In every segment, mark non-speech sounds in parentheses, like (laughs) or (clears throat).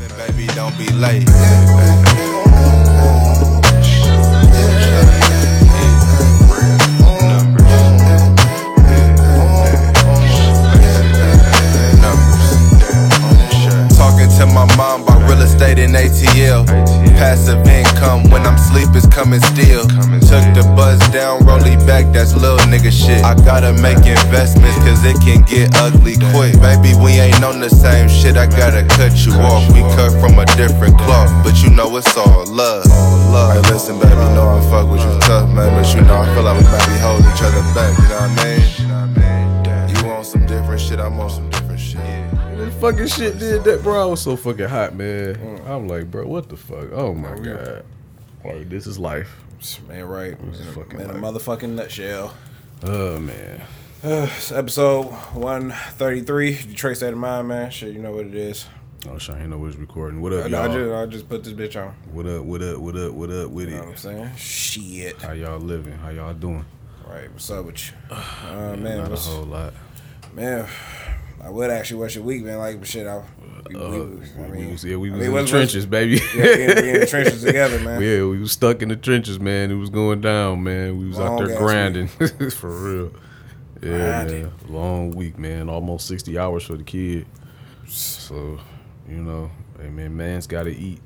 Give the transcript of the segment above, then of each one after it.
Baby, don't be late. Talking to my mom about real estate in ATL. Passive income when I'm sleep is coming still. Took the buzz down, that's little nigga shit. I gotta make investments cause it can get ugly quick. Baby, we ain't on the same shit, I gotta cut you off. We cut from a different cloth, but you know it's all love. Hey, listen, baby, know I fuck with you tough, man, but you know I feel like we might be holding each other back, you know what I mean? You want some different shit, I'm on some different shit. This fucking shit did that, bro. I was so fucking hot, man. Mm. I'm like, bro, what the fuck? Oh my god. Like, this is life. Man, right. This is fucking Man, a motherfucking nutshell. Oh man. Uh, it's episode 133, Detroit State of Mind, man. Shit, you know what it is. Oh, Shane know what's recording. What up, I, y'all? I just, I just put this bitch on. What up? What up? What up? What up with You know what I'm saying? Shit. How y'all living? How y'all doing? Right, what's up with you? (sighs) Uh, man, Not a whole lot. man, I would actually what's your week been like, but shit, I, we, Uh, we, I we was, yeah, we I was mean, in the trenches, baby. yeah, we in, we in the trenches (laughs) together, man. Yeah, we was stuck in the trenches, man. It was going down, man. We was out there grinding (laughs) for real. Yeah, man. Long week, man. Almost sixty hours for the kid. So, you know, hey man, man's got to eat.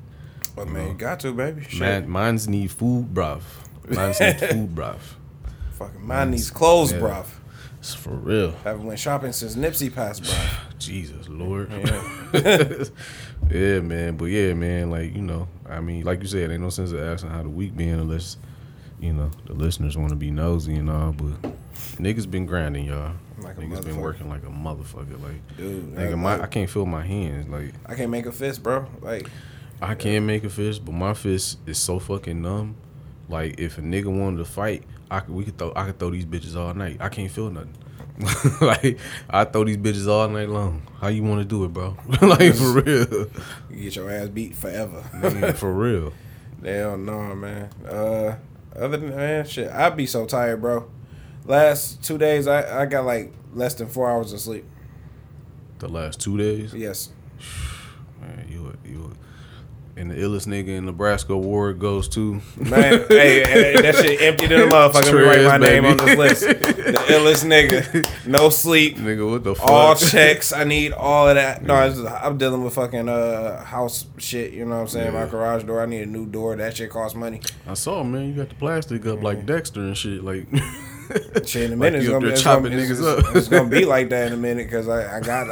But man, you got to, baby. Shit. Man, mine's need food, bruv. Mine's need (laughs) food, bruv. Fucking mine needs clothes, Yeah. bruv. It's for real. Haven't went shopping since Nipsey passed, by. (sighs) Jesus Lord. Yeah. (laughs) yeah, man. But yeah, man, like, you know, I mean, like you said, ain't no sense of asking how the week been unless, you know, the listeners want to be nosy and all, but niggas been grinding, y'all. Like niggas been working like a motherfucker. Like Dude, nigga, my, I can't feel my hands. Like I can't make a fist, bro. Like, I can't make a fist, but my fist is so fucking numb. Like if a nigga wanted to fight, I could we could throw I could throw these bitches all night. I can't feel nothing. (laughs) like I throw these bitches all night long. How you want to do it, bro? (laughs) like for real, you get your ass beat forever. Man, (laughs) for real. Hell no, man. Uh, other than man, shit, I'd be so tired, bro. Last two days, I, I got like less than four hours of sleep. The last two days, Yes. man, you a- you a- and the illest nigga in Nebraska award goes to Man, hey, hey, that shit empty to the motherfucker. Me write my Trez, name on this list. The illest nigga. No sleep. nigga. What the fuck? All checks. I need all of that. No, just, I'm dealing with fucking uh house shit. You know what I'm saying? My garage door. I need a new door. That shit costs money. I saw man, you got the plastic up like Dexter and shit. Like (laughs) Shit, in a Like minute, it's, gonna, it's, gonna, it's, it's- gonna be like that in a minute because I, I got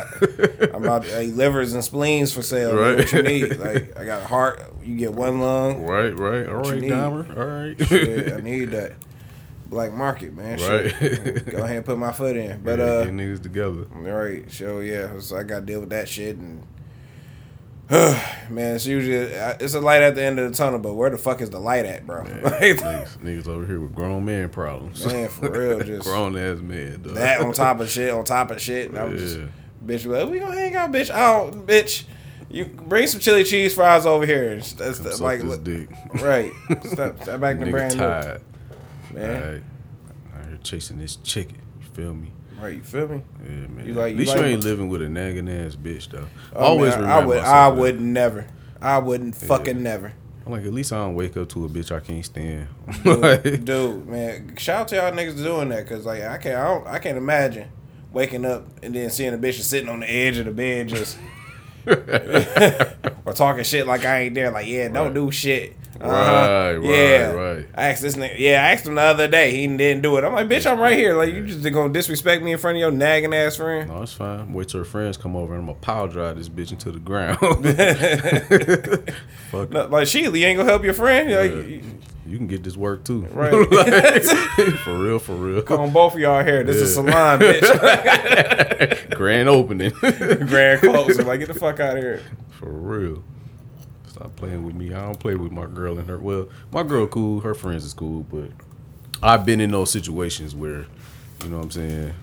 I'm about livers and spleens for sale. Right. What you need? Like I got a heart. You get one lung. right, right, all need? Dahmer, all right. Shit, I need that. Black market, man. Right. Shit. Go ahead and put my foot in. (laughs) But Yeah, uh, get niggas together. all right. So yeah, so I got to deal with that shit and. (sighs) man, it's usually uh, it's a light at the end of the tunnel, but where the fuck is the light at, bro? (laughs) Like, niggas, niggas over here with grown man problems. Man, for real, (laughs) just- grown ass man. Dog. that on top of shit, on top of shit. And I was just, bitch, like, we gonna hang out, bitch. Don't, bitch. You bring some chili cheese fries over here. That's the, like, this look, dick. right. Step, back to Nigga brand new, tired. man. Alright. I here chasing this chicken. You feel me? Right, you feel me? Yeah, man. You like- At least you you, ain't living with a nagging ass bitch though. Oh, Always man, remember. I would, I that. would never. I wouldn't fucking never. I'm like, at least I don't wake up to a bitch I can't stand. (laughs) Dude, dude, man, shout out to y'all niggas doing that, cause like I can't, I, don't, I can't imagine waking up and then seeing a bitch just sitting on the edge of the bed just. (laughs) (laughs) or talking shit like I ain't there, like yeah, don't Right. do shit. Uh-huh. Right, right, yeah. right. I asked this nigga, yeah, I asked him the other day, he didn't do it. I'm like, bitch, I'm right here. Like you just gonna disrespect me in front of your nagging ass friend? no, it's fine. Wait till her friends come over and I'm gonna power drive this bitch into the ground. (laughs) Fuck No, like Sheila, you ain't gonna help your friend? Like, Yeah. you- You can get this work too. Right. (laughs) Like, (laughs) for real, for real. Come on, both of y'all here. This is a salon, bitch. Grand opening. Grand closing. Like, get the fuck out of here. for real. Stop playing with me. I don't play with my girl and her. Well, my girl cool. Her friends is cool, but I've been in those situations where, you know what I'm saying,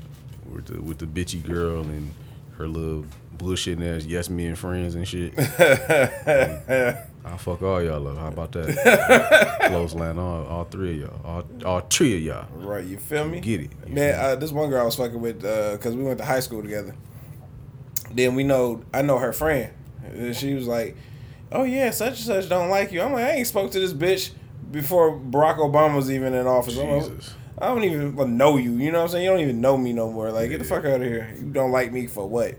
with the with the bitchy girl and her little bullshitting ass yes men friends and shit. (laughs) I'll fuck all y'all up. How about that? Close line all, all three of y'all. All, all three of y'all. Right, you feel me? Get it. Man, uh, this one girl I was fucking with because we went to high school together. Then we know I know her friend, And she was like, "Oh yeah, such and such don't like you." I'm like, I ain't spoke to this bitch before Barack Obama was even in office. Jesus. I don't even know you. You know what I'm saying? You don't even know me no more. Like, get the fuck out of here. You don't like me for what?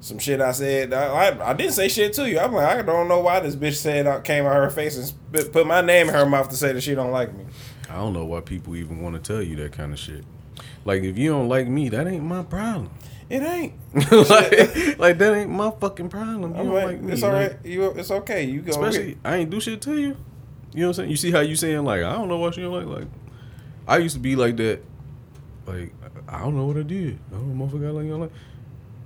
Some shit I said. I, I, I didn't say shit to you. I'm like, I don't know why this bitch said I came out her face and spit, put my name in her mouth to say that she don't like me. I don't know why people even want to tell you that kind of shit. Like if you don't like me, that ain't my problem. It ain't. (laughs) like, like that ain't my fucking problem. You I'm like, like me. it's like, all right. You, it's okay. You go. Especially, I ain't do shit to you. You know what I'm saying? You see how you saying like I don't know what you don't like. Like I used to be like that. Like I don't know what I did. I don't know motherfucker like you like.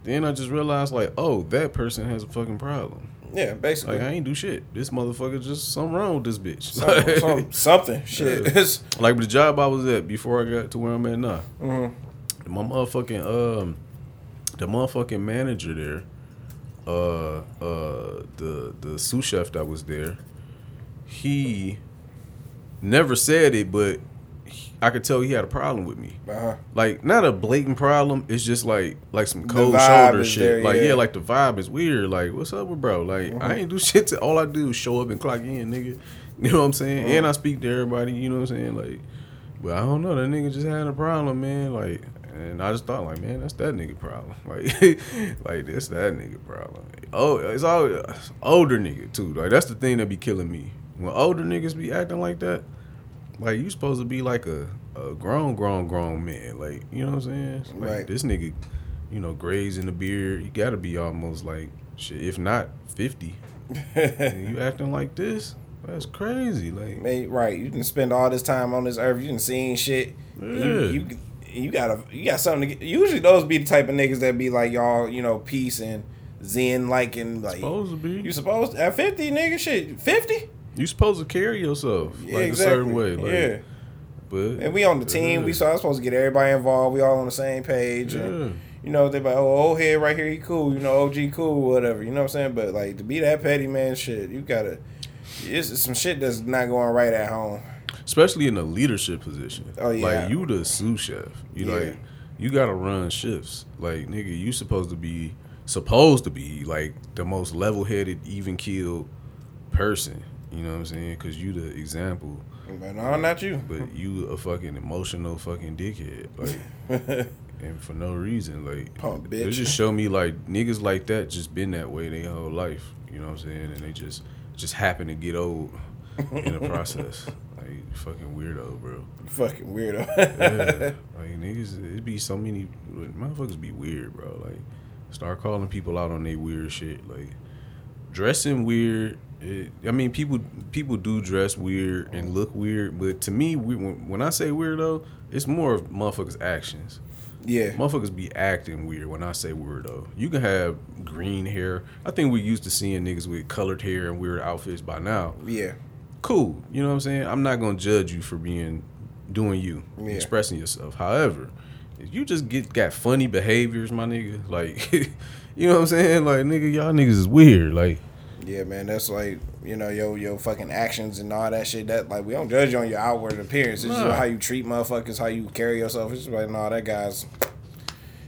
Then I just realized like, oh, that person has a fucking problem. yeah, basically. Like I ain't do shit. This motherfucker just something wrong with this bitch. Some- some- (laughs) something. Shit. Yeah. Like the job I was at before I got to where I'm at now. mhm. My motherfucking um, the motherfucking manager there, uh, uh, the the sous chef that was there, he never said it, but he- I could tell he had a problem with me. Uh-huh. Like not a blatant problem. It's just like like some cold shoulder shit. there, like yeah. yeah. like the vibe is weird. Like what's up with bro? Like I ain't do (laughs) shit. To, all I do is show up and clock in, nigga. (laughs) You know what I'm saying? And I speak to everybody. You know what I'm saying? Like, but I don't know. That nigga just had a problem, man. Like, and I just thought, like, man, that's that nigga problem. (laughs) Like, like that's that nigga problem. Oh, it's all older nigga too. Like that's the thing that be killing me. When older niggas be acting like that, like you supposed to be like a, a grown, grown, grown man. Like you know what I'm saying? Like Right. this nigga, you know, grays in the beard. You gotta be almost like shit, if not fifty. you (laughs) acting like this? That's crazy. Like Man, right. You can spend all this time on this earth. You can see shit. Yeah. you you got to you got something to get. Usually those be the type of niggas that be like y'all, you know, peace and zen like and like. supposed to be. You supposed at fifty, nigga, shit, fifty. You supposed to carry yourself Yeah, like exactly. a certain way. Like, yeah, But and we on the team. We Yeah. so I'm supposed to get everybody involved. We all on the same page. And, Yeah. you know, they like, oh, old head right here, he cool. You know, OG cool, whatever. You know what I'm saying? But like to be that petty man, shit, you gotta. It's some shit that's not going right at home. Especially in a leadership position. Oh, yeah. like you the sous chef. You Yeah. like you gotta run shifts. Like nigga, you supposed to be supposed to be like the most level headed, even keeled person. You know what I'm saying? Because you the example, But no, not you. but you a fucking emotional fucking dickhead. Like. (laughs) And for no reason, like Punk it just show me like niggas like that just been that way their whole life. You know what I'm saying? And they just just happen to get old in the (laughs) process. Like fucking weirdo, bro. Fucking weirdo. (laughs) Yeah. like niggas, it be so many motherfuckers be weird, bro. Like start calling people out on their weird shit. Like dressing weird. It, I mean, people people do dress weird and look weird, but to me, we, when, when I say weirdo, it's more of motherfuckers' actions. yeah. Motherfuckers be acting weird when I say weirdo. You can have green hair. I think we used to seeing niggas with colored hair and weird outfits by now. Yeah. Cool. You know what I'm saying? I'm not gonna judge you for being doing you, Yeah. expressing yourself. However, if you just get got funny behaviors, my nigga, (laughs) like you know what I'm saying? Like nigga, y'all niggas is weird. Like Yeah, man. That's like, you know, your your fucking actions and all that shit. That like we don't judge you on your outward appearance. It's Nah. just how you treat motherfuckers, how you carry yourself. It's just like, no, that guy's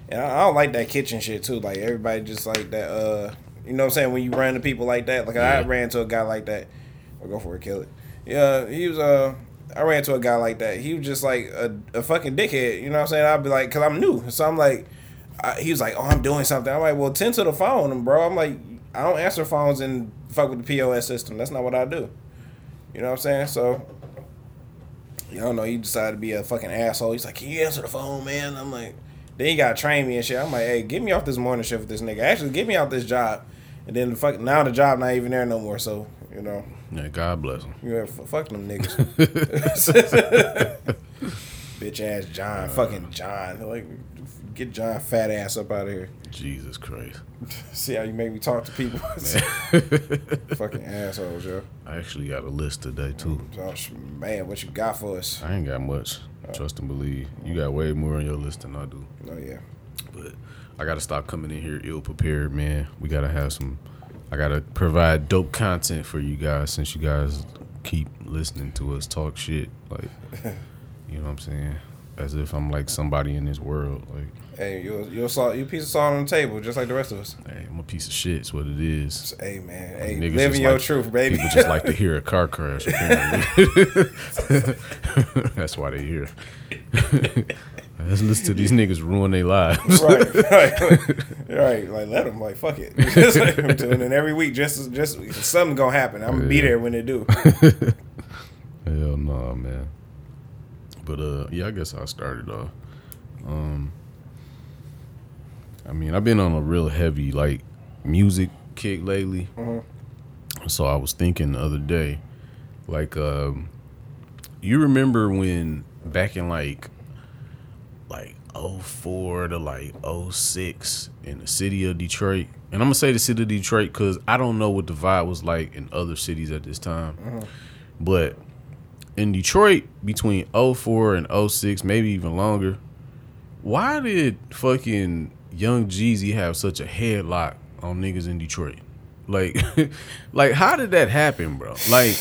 and I, I don't like that kitchen shit too. Like everybody just like that uh you know what I'm saying, when you run into people like that. Like I ran into a guy like that. I'll go for it, kill it. Yeah, he was uh I ran into a guy like that. He was just like a, a fucking dickhead. You know what I'm saying? I'd be like, cause I'm new, so I'm like, I, he was like, oh, I'm doing something. I'm like, well, tend to the phone, bro. I'm like, I don't answer phones and fuck with the POS system. That's not what I do. You know what I'm saying? So, you don't know. He decided to be a fucking asshole. He's like, can you answer the phone, man? I'm like, then he gotta train me and shit. I'm like, hey, get me off this morning shift with this nigga. Actually, get me out this job. And then the fuck now the job not even there no more. So you know, yeah, God bless them. you know, f- fuck them niggas. (laughs) Bitch ass John, fucking John. Like, get John fat ass up out of here. Jesus Christ. (laughs) See how you make me talk to people. (laughs) fucking assholes, yo. I actually got a list today too. Oh, Josh, man, what you got for us? I ain't got much. Oh. Trust and believe. You got way more on your list than I do. Oh yeah. But I gotta stop coming in here ill prepared, man. We gotta have some. I gotta provide dope content for you guys since you guys keep listening to us talk shit. Like, (laughs) you know what I'm saying? as if I'm like somebody in this world. Like, Hey, you're you're salt, you piece of salt on the table, just like the rest of us. hey, I'm a piece of shit. It's what it is. Hey man, hey, Niggas living your like- truth, baby. People just like to (laughs) hear a car crash. (laughs) That's why they hear. Let's listen to these niggas ruin their lives. right, (laughs) right, right. Like let them, like fuck it. (laughs) And then every week, just just something gonna happen. I'm gonna be there when they do. (laughs) Hell no, man. But uh, yeah, I guess I started off. Um, I mean, I've been on a real heavy like music kick lately. So I was thinking the other day, like, um, you remember when back in like 04 to like 06 in the city of Detroit, and I'm gonna say the city of Detroit because I don't know what the vibe was like in other cities at this time, mm-hmm. but in Detroit between 04 and 06, maybe even longer, why did fucking Young Jeezy have such a headlock on niggas in Detroit? Like, (laughs) like how did that happen, bro? Like,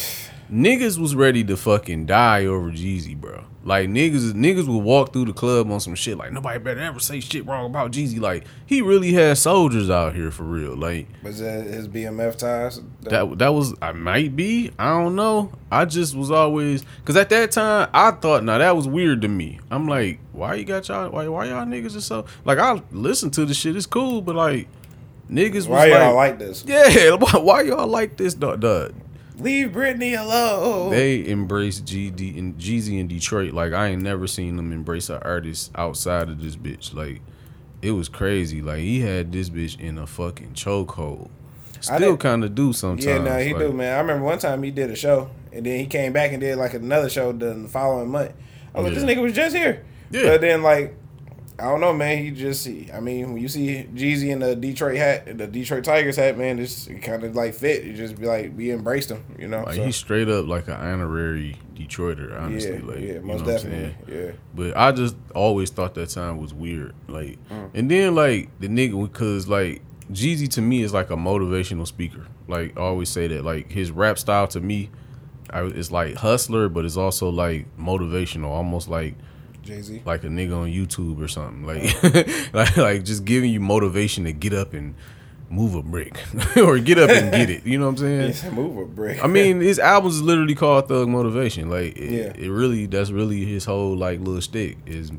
niggas was ready to fucking die over Jeezy, bro. Like niggas, niggas would walk through the club on some shit. Like nobody better ever say shit wrong about Jeezy. Like he really had soldiers out here for real. Like Was that his BMF ties? that that was I might be I don't know. I just was always because at that time I thought now that was weird to me. I'm like, why you got y'all? Why why y'all niggas is so like I listen to the shit. It's cool, but like niggas was Why y'all like, like this? yeah, (laughs) why, why y'all like this? Dog, dog? Leave Britney alone. They embrace GD and Jeezy in Detroit like I ain't never seen them embrace an artist outside of this bitch. Like it was crazy. Like he had this bitch in a fucking chokehold. Still kind of do sometimes. yeah, no, he like, do, man. I remember one time he did a show, and then he came back and did like another show the following month. I'm like, this nigga was just here. Yeah. But then like, I don't know, man. He just, he, I mean, when you see Jeezy in the Detroit hat, the Detroit Tigers hat, man, it's kind of like fit. You just be like, we embraced him, you know. Like So, he's straight up like an honorary Detroiter, honestly. yeah, like yeah, most definitely, yeah. But I just always thought that time was weird. Like, Mm. and then like the nigga because like Jeezy to me is like a motivational speaker. Like I always say that. Like his rap style to me, I, it's like hustler, but it's also like motivational, almost like Jay Z. like a nigga on YouTube or something. Like, (laughs) like, like just giving you motivation to get up and move a brick (laughs) or get up and get it. You know what I'm saying? (laughs) Said, move a brick. I mean, his albums is literally called Thug Motivation. Like, it, Yeah. it really that's really his whole like little stick is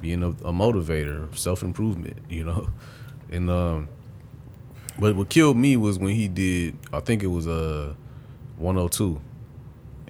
being a, a motivator, self improvement. You know, and um, but what killed me was when he did. I think it was a uh, 102,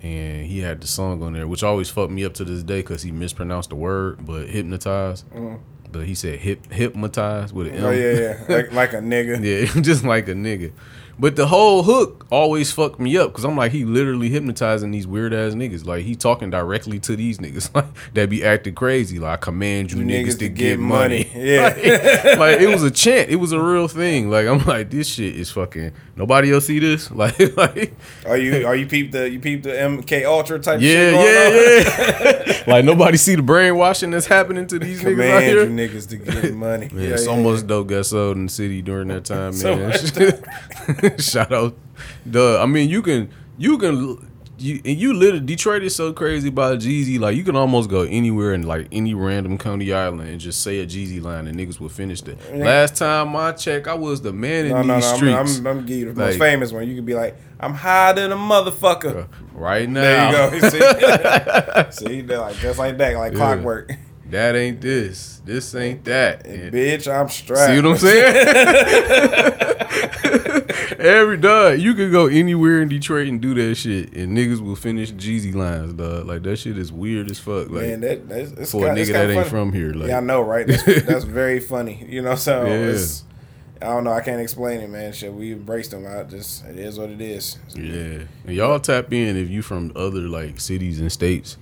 and he had the song on there, which always fucked me up to this day because he mispronounced the word, but hypnotized. Mm. But he said hip hypnotized with an oh, M. oh yeah, yeah, like, like a (laughs) nigga. Yeah, (laughs) just like a nigga. But the whole hook always fucked me up because I'm like, he literally hypnotizing these weird ass niggas. Like he talking directly to these niggas (laughs) like that be acting crazy. Like I command you, niggas, to, get, money. (laughs) Yeah. like, (laughs) like, it was a chant. It was a real thing. Like I'm like, this shit is fucking. Nobody else see this? Like, like Are you are you peep the you peep the MK Ultra type yeah, shit going on? yeah, yeah. like nobody see the brainwashing that's happening to these niggas out Command here. you niggas to get money. Man, Yeah, yeah, so yeah. much dope got sold in the city during that time, So man. (laughs) Shout out, duh. I mean, you can, you can, you and you literally Detroit is so crazy about Jeezy. Like you can almost go anywhere in like any random county island and just say a Jeezy line and niggas will finish that. Last time I checked, I was the man in No, no, these no. I'm, streets. I'm, I'm giving you the Like- most famous one. You could be like, I'm higher than a motherfucker. right now, There you go. (laughs) See, (laughs) see, they're like just like that, like Yeah. clockwork. That ain't this. This ain't that. And- Bitch, I'm strapped. See what I'm saying? (laughs) Every dog, you could go anywhere in Detroit and do that shit, and niggas will finish Jeezy lines, dog. Like that shit is weird as fuck. Like Man, that that's, for a kinda, it's nigga that ain't funny. from here. Like yeah, I know, right? That's, that's (laughs) very funny. You know, so Yeah. it's I don't know. I can't explain it, man. Shit, we embraced them. I just it is what it is. Yeah, and y'all tap in if you from other like cities and states,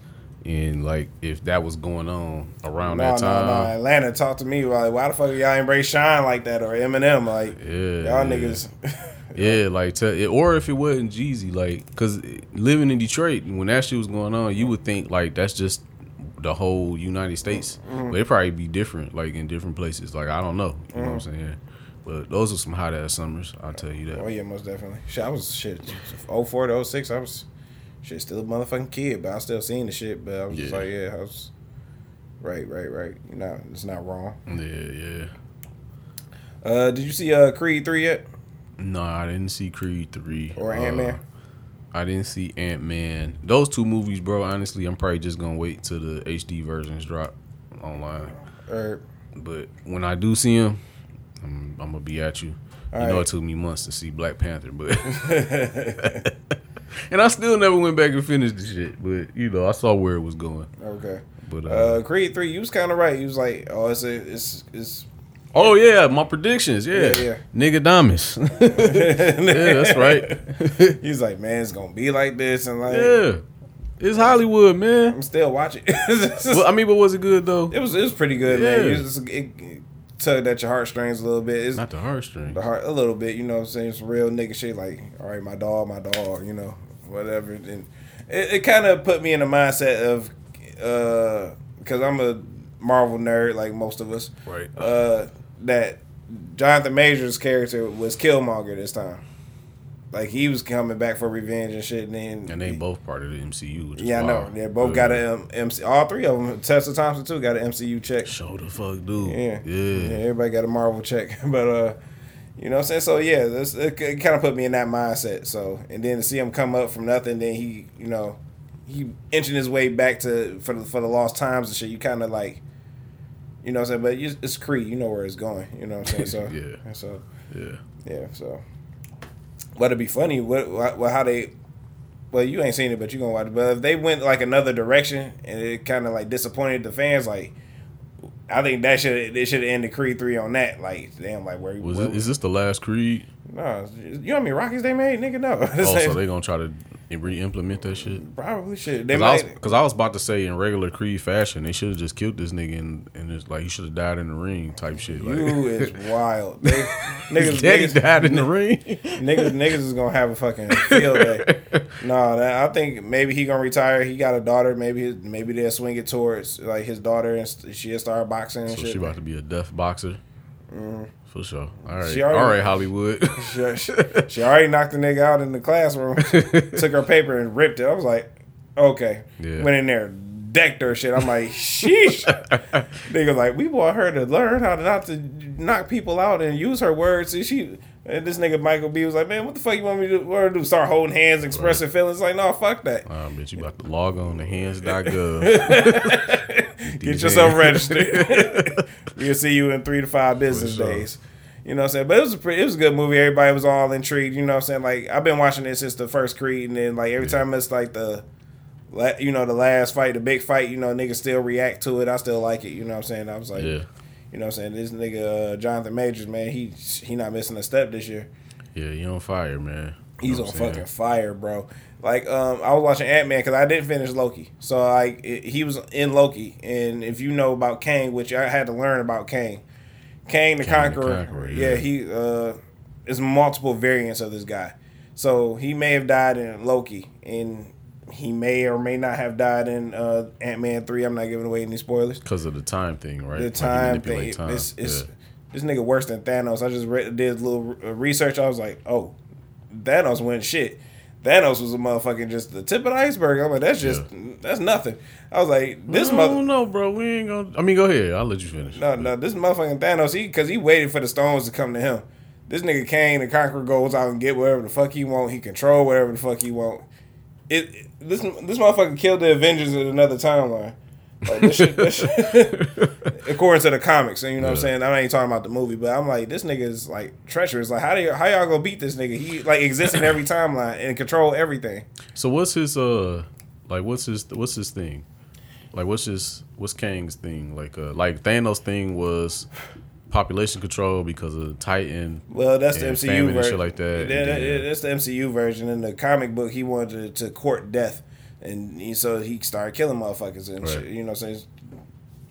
and like if that was going on around No, that no, time. no. Atlanta talked to me like, why the fuck y'all embrace Shine like that or Eminem? Like, Yeah, y'all yeah. niggas. (laughs) Yeah, like to, or if it wasn't Jeezy, like, cause living in Detroit when that shit was going on, you would think like that's just the whole United States, Mm-hmm. but it probably be different, like in different places. Like I don't know, you know what Mm-hmm. I'm saying? But those are some hot ass summers, I'll tell you that. Oh yeah, most definitely. Shit, I was shit. 04 to 06, I was shit still a motherfucking kid, but I still seen the shit. But I was just like, yeah, I was. Right, right, right. You know, it's not wrong. Yeah, yeah. Uh, did you see uh Creed three yet No, I didn't see Creed three or Uh, Ant Man? I didn't see Ant Man. Those two movies, bro. Honestly, I'm probably just gonna wait till the HD versions drop online. Or But when I do see them, I'm, I'm gonna be at you. All you know, it took me months to see Black Panther, but (laughs) (laughs) (laughs) and I still never went back and finished the shit. But you know, I saw where it was going. okay. But uh, Uh, Creed three, you was kind of right. You was like, oh, it's a, it's it's. oh yeah, my predictions, yeah, Yeah, yeah. nigga Damas, (laughs) yeah, that's right. (laughs) He's like, man, it's gonna be like this, and like, yeah, it's Hollywood, man. I'm still watching. Well, I mean, but was it good though? it was it was pretty good, man. Yeah. It, was, it tugged at your heartstrings a little bit. It's Not the heartstrings. the heart a little bit, you know what I'm saying? Some real nigga shit like, all right, my dog, my dog, you know, whatever. And it, it kind of put me in the mindset of, uh, because I'm a Marvel nerd like most of us, Right. uh, that Jonathan Majors character was Killmonger this time. Like he was coming back for revenge and shit, and then And they both part of the MCU. Yeah, I know. They both got a um, MC. All three of them. Tessa Thompson too got an MCU check. Show the fuck, dude. Yeah. Yeah. Yeah, everybody got a Marvel check. (laughs) But uh you know what I'm saying? So yeah, this, it, it kind of put me in that mindset. So and then to see him come up from nothing, then he, you know, he inching his way back to for the for the lost times and shit. You kind of like, you know what I'm saying? But it's Creed. You know where it's going. You know what I'm saying? (laughs) So Yeah. So Yeah. yeah. So but it'd be funny. What, what what how they. Well, you ain't seen it, but you gonna watch it. But if they went like another direction and it kind of like disappointed the fans, like I think that should they should end ended Creed three on that. Like damn, like where Was where, it, is this the last Creed? no, you know how many Rockies they made, nigga? No, (laughs) Oh, so they gonna try to re-implement that shit? probably should. They Cause I, was, might. Cause I was about to say in regular Creed fashion, they should have just killed this nigga and, and it's like he should have died in the ring type shit. Like You is (laughs) wild. They, (laughs) niggas, niggas, died in the (laughs) ring. niggas, niggas is gonna have a fucking field day. No, that, I think maybe he gonna retire. He got a daughter. Maybe his, maybe they'll swing it towards like his daughter and she'll start boxing and so shit. she about to be a deaf boxer. Mm. For sure. All right. She already- All right, Hollywood. She, (laughs) she, she already knocked the nigga out in the classroom. (laughs) took her paper and ripped it. I was like, okay. Yeah. Went in there, decked her shit. I'm like, sheesh. (laughs) nigga like, we want her to learn how to not to knock people out and use her words. And she and this nigga Michael B was like, man, what the fuck you want me to, what do? Start holding hands, expressing feelings? Like, no, fuck that. I bet you about to log on to hands.gov. (laughs) Get yourself registered. (laughs) we'll see you in three to five business sure. days. You know what I'm saying? But it was a pretty, it was a good movie. Everybody was all intrigued. You know what I'm saying? Like I've been watching it since the first Creed, and then like every time it's like the, you know, the last fight, the big fight. You know, niggas still react to it. I still like it. You know what I'm saying? I was like, Yeah. You know what I'm saying? This nigga uh, Jonathan Majors, man, he he not missing a step this year. Yeah, you on fire, man. You He's on saying? fucking fire, bro. Like, um, I was watching Ant Man because I didn't finish Loki, so like he was in Loki, and if you know about Kang, which I had to learn about Kang, Kang the Kang the Conqueror, Conqueror, yeah. yeah. he uh, is multiple variants of this guy, so he may have died in Loki, and he may or may not have died in uh, Ant Man three. I'm not giving away any spoilers. Because of the time thing, right? The Like, time manipulate thing, time. it's, it's Yeah. this nigga worse than Thanos. I just read, did a little research. I was like, oh, Thanos went shit. Thanos was a motherfucking just the tip of the iceberg. I'm like, that's just that's nothing. I was like, this no, mother. no, bro. We ain't gonna. I mean, go ahead. I'll let you finish. No, no, this motherfucking Thanos, he because he waited for the stones to come to him. This nigga Kang, the Conqueror, goes out and get whatever the fuck he want. He control whatever the fuck he want. It, it- this this motherfucker killed the Avengers in another timeline. Like this shit, this shit- (laughs) according to the comics, and you know what I'm saying. I ain't talking about the movie, but I'm like, this nigga is like treacherous. Like, how do you, how y'all gonna beat this nigga? He like exists in every timeline and control everything. So what's his uh, like what's his what's his thing? Like what's his what's Kang's thing? Like uh, like Thanos' thing was population control because of Titan. Well, that's the MCU version. shit like that, Yeah, that- then- that's the MCU version. In the comic book, he wanted to, to court death, and he, so he started killing motherfuckers and Right. shit. You know, what I'm saying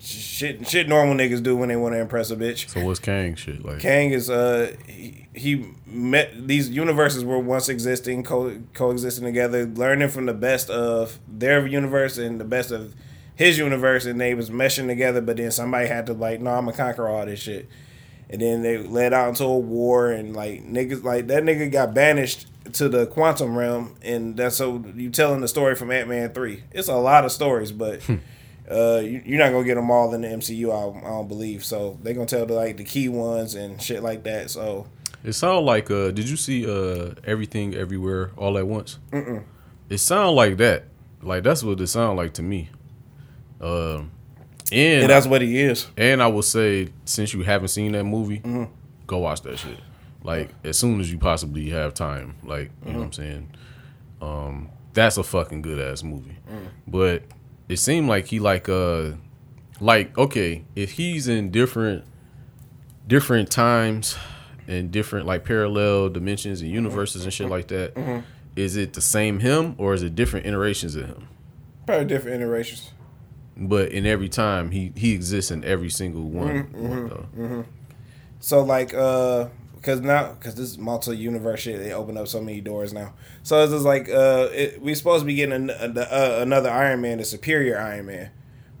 shit, shit normal niggas do when they want to impress a bitch. So what's Kang shit like? Kang is uh he, he met these universes were once existing co- coexisting together, learning from the best of their universe and the best of his universe, and they was meshing together. But then somebody had to like, no, I'm gonna conquer all this shit, and then they led out into a war, and like niggas like that nigga got banished to the quantum realm, and that's so you telling the story from Ant Man three. It's a lot of stories, but. Uh, you, you're not gonna get them all in the MCU. I, I don't believe so. They gonna tell the like the key ones and shit like that. So It sound like uh did you see uh everything everywhere all at once? Mm-mm. It sound like that. Like that's what it sound like to me. Um and and that's what he is. and I will say since you haven't seen that movie, go watch that shit. Like as soon as you possibly have time. Like, you know what I'm saying? Um that's a fucking good ass movie. But it seemed like he like uh like okay, if he's in different different times and different like parallel dimensions and universes and shit like that, is it the same him or is it different iterations of him? Probably different iterations. But in every time he he exists in every single one. one, though. So like, uh, because now, because this is multi-universe shit, they open up so many doors now. So it's just like, uh, it, we supposed to be getting an, uh, another Iron Man, the superior Iron Man,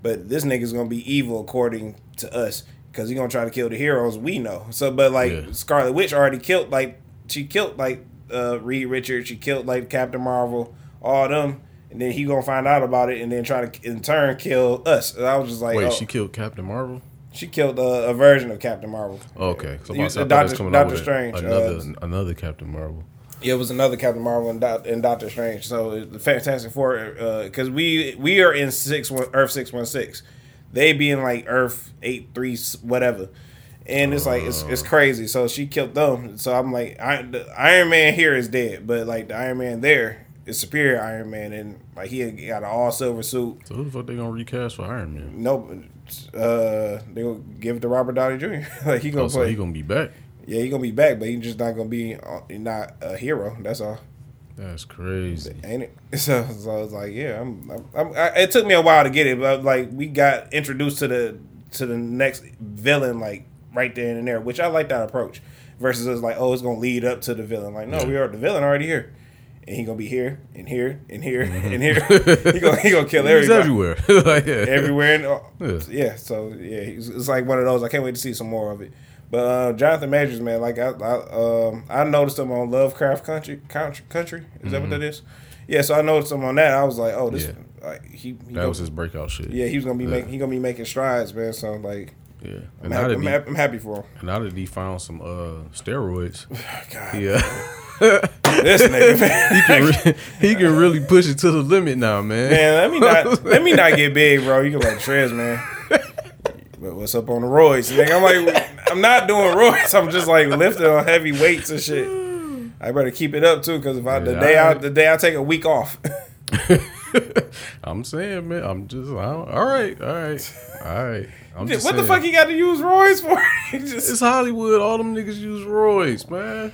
but this nigga's gonna be evil according to us, because he gonna try to kill the heroes we know. So, but like Yeah. Scarlet Witch already killed, like she killed like uh Reed Richards, she killed like Captain Marvel, all them. And then he gonna find out about it, and then try to in turn kill us. And I was just like, Wait, oh. she killed Captain Marvel? She killed uh, a version of Captain Marvel. Okay, so You- Doctor- it was coming Doctor Strange, another uh, another Captain Marvel. Yeah, it was another Captain Marvel and, Doc- and Doctor Strange. So the Fantastic Four, because we we are in six one, Earth six one six, they be in like Earth eight three whatever, and it's like it's, it's crazy. So she killed them. So I'm like, I, the Iron Man here is dead, but like the Iron Man there is superior Iron Man, and like he got an all silver suit. So who the fuck they gonna recast for Iron Man? Nope. Uh, they gonna give it to Robert Downey Jr. (laughs) like he gonna Oh, so play. he gonna be back? yeah, he gonna be back, but he's just not gonna be uh, not a hero. That's all. That's crazy. ain't it? (laughs) So, so I was like, yeah, I'm, I'm, I'm, I, it took me a while to get it, but like we got introduced to the to the next villain like right there and there, which I like that approach. Versus it's like, oh, it's gonna lead up to the villain. Like, no, Yeah. we are the villain already here, and he gonna be here and here and here Mm-hmm. (laughs) and here. (laughs) he gonna he gonna kill He's everybody everywhere. (laughs) like, yeah. everywhere. And, Yeah. yeah. so yeah, it's, it's like one of those. I can't wait to see some more of it. But uh, Jonathan Majors, man, like I, I, um, I noticed him on Lovecraft Country. Country, country is that what that is? Yeah, so I noticed him on that. I was like, oh, this, Mm-hmm. Yeah. like he, he That gonna- was his breakout shit. yeah, he was gonna be Yeah. making, he gonna be making strides, man. So like, Yeah. I'm, happy, I'm, he, happy, I'm happy for him. And now that he found some uh steroids, (sighs) God, yeah, (laughs) this nigga, man. he can re- he can really push it to the limit now, man. Man, let me not (laughs) let me not get big, bro. You can like Trez, man. But what's up on the roids? Nigga, I'm like, I'm not doing roids. I'm just like lifting on heavy weights and shit. I better keep it up too, because if I the day I alright. the day I take a week off, (laughs) (laughs) I'm saying, man, I'm just I don't- all right, all right, all right. What just the fuck you got to use roids for? (laughs) Just- It's Hollywood. All them niggas use roids, man.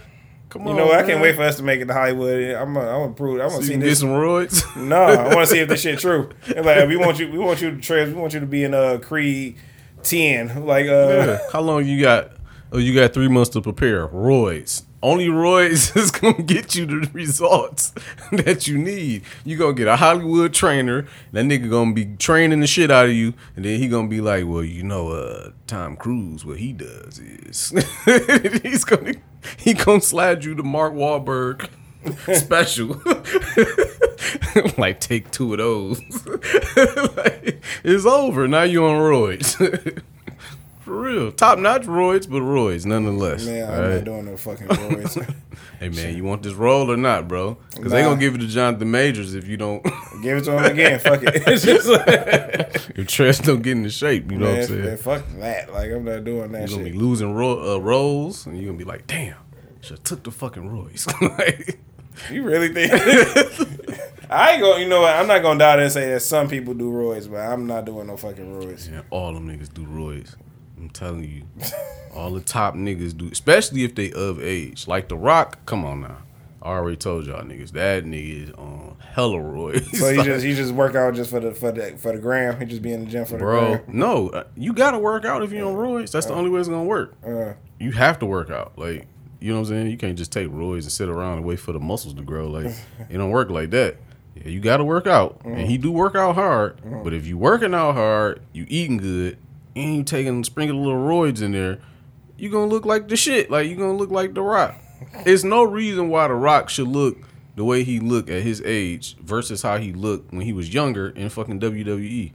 Come on. you know, what? I can't wait for us to make it to Hollywood. I'm gonna, I'm gonna prove. I'm gonna see can get this. some roids. (laughs) No, I want to see if this shit true. And like, we want you, we want you to Trez. We want you to be in uh Creed ten. Like, uh, Yeah. How long you got? Oh, you got three months to prepare. Roids. Only roids (laughs) is gonna get you the results (laughs) that you need. You gonna get a Hollywood trainer. That nigga gonna be training the shit out of you, and then he gonna be like, "Well, you know, uh, Tom Cruise. What he does is (laughs) he's gonna he gonna slide you to Mark Wahlberg special. like take two of those. Like, it's over. Now you on roids. For real. Top notch roids, but roids nonetheless. man, I'm Alright? not doing no fucking roids. (laughs) Hey man, you want this role or not, bro? Because they Nah. gonna give it to Jonathan Majors if you don't (laughs) Give it to him again. Fuck it. (laughs) It's just like, if Tress don't get into shape. You know what I'm saying? man, fuck that. Like I'm not doing that You're gonna shit. be losing ro- uh, roles, and you're gonna be like, damn, should have took the fucking roids. like, You really think? I ain't gonna. You know what? I'm not gonna doubt and say that some people do roids, but I'm not doing no fucking roids. man, all them niggas do roids. I'm telling you, all the top niggas do, especially if they of age. Like The Rock, come on now. I already told y'all niggas that nigga is on hella roids. So he Like, (laughs) just he just work out just for the for the for the gram. He just be in the gym for the bro, gram. no, uh, you gotta work out if you're on roids. That's the only way it's gonna work. Uh, you have to work out. Like, you know what I'm saying? You can't just take roids and sit around and wait for the muscles to grow. Like, (laughs) it don't work like that. Yeah, you got to work out, and he do work out hard. But if you working out hard, you eating good, and you taking sprinkle little roids in there, you gonna look like the shit. Like you gonna look like the Rock. It's no reason why the Rock should look the way he looked at his age versus how he looked when he was younger in fucking WWE.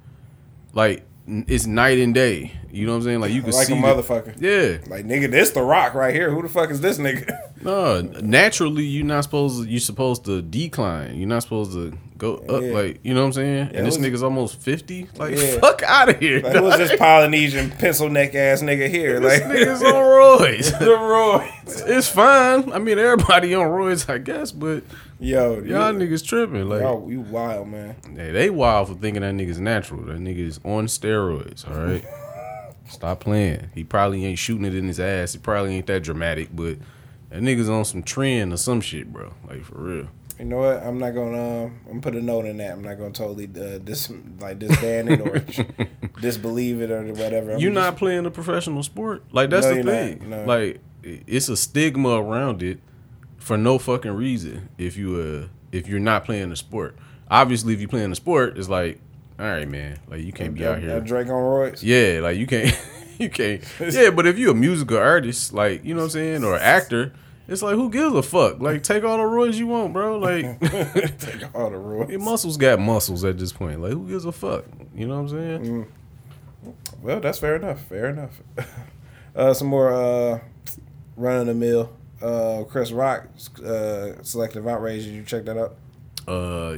like it's night and day. You know what I'm saying? Like you can like see a the- motherfucker. yeah. Like nigga, this the rock right here. Who the fuck is this nigga? (laughs) No, naturally you're not supposed to, you're supposed to decline. You're not supposed to go up Yeah. like you know what I'm saying? Yeah, and this was- nigga's almost fifty. Like Yeah. fuck out of here. Like, was this Polynesian pencil neck ass nigga here? this Like nigga's (laughs) on roids. the roids. it's fine. I mean everybody on roids, I guess, but Yo, y'all you, niggas tripping. Like y'all, you wild man. Hey, they wild for thinking that nigga's natural. That nigga's on steroids, all right? (laughs) Stop playing. He probably ain't shooting it in his ass. He probably ain't that dramatic, but that nigga's on some tren or some shit, bro. Like, for real. You know what? I'm not gonna. Um, I'm gonna put a note in that. I'm not gonna totally uh, dis like disband it or (laughs) disbelieve it or whatever. I'm You're just- not playing a professional sport. Like, that's No, the you're not. thing. No. Like, it's a stigma around it for no fucking reason if you uh if you're not playing the sport. Obviously, if you're playing the sport, it's like, all right, man. Like, you can't be out here. Drake on roids. Yeah, like you can't, (laughs) you can't. Yeah, but if you're a musical artist, like you know what I'm saying, or actor, it's like who gives a fuck? Like take all the roids you want, bro. Like (laughs) Take all the (laughs) roids. your muscles got muscles at this point. Like who gives a fuck? You know what I'm saying? Mm. Well, that's fair enough. Fair enough. (laughs) uh, some more uh, run of the mill. Uh, Chris Rock, uh, selective outrage. Did you check that out? Uh,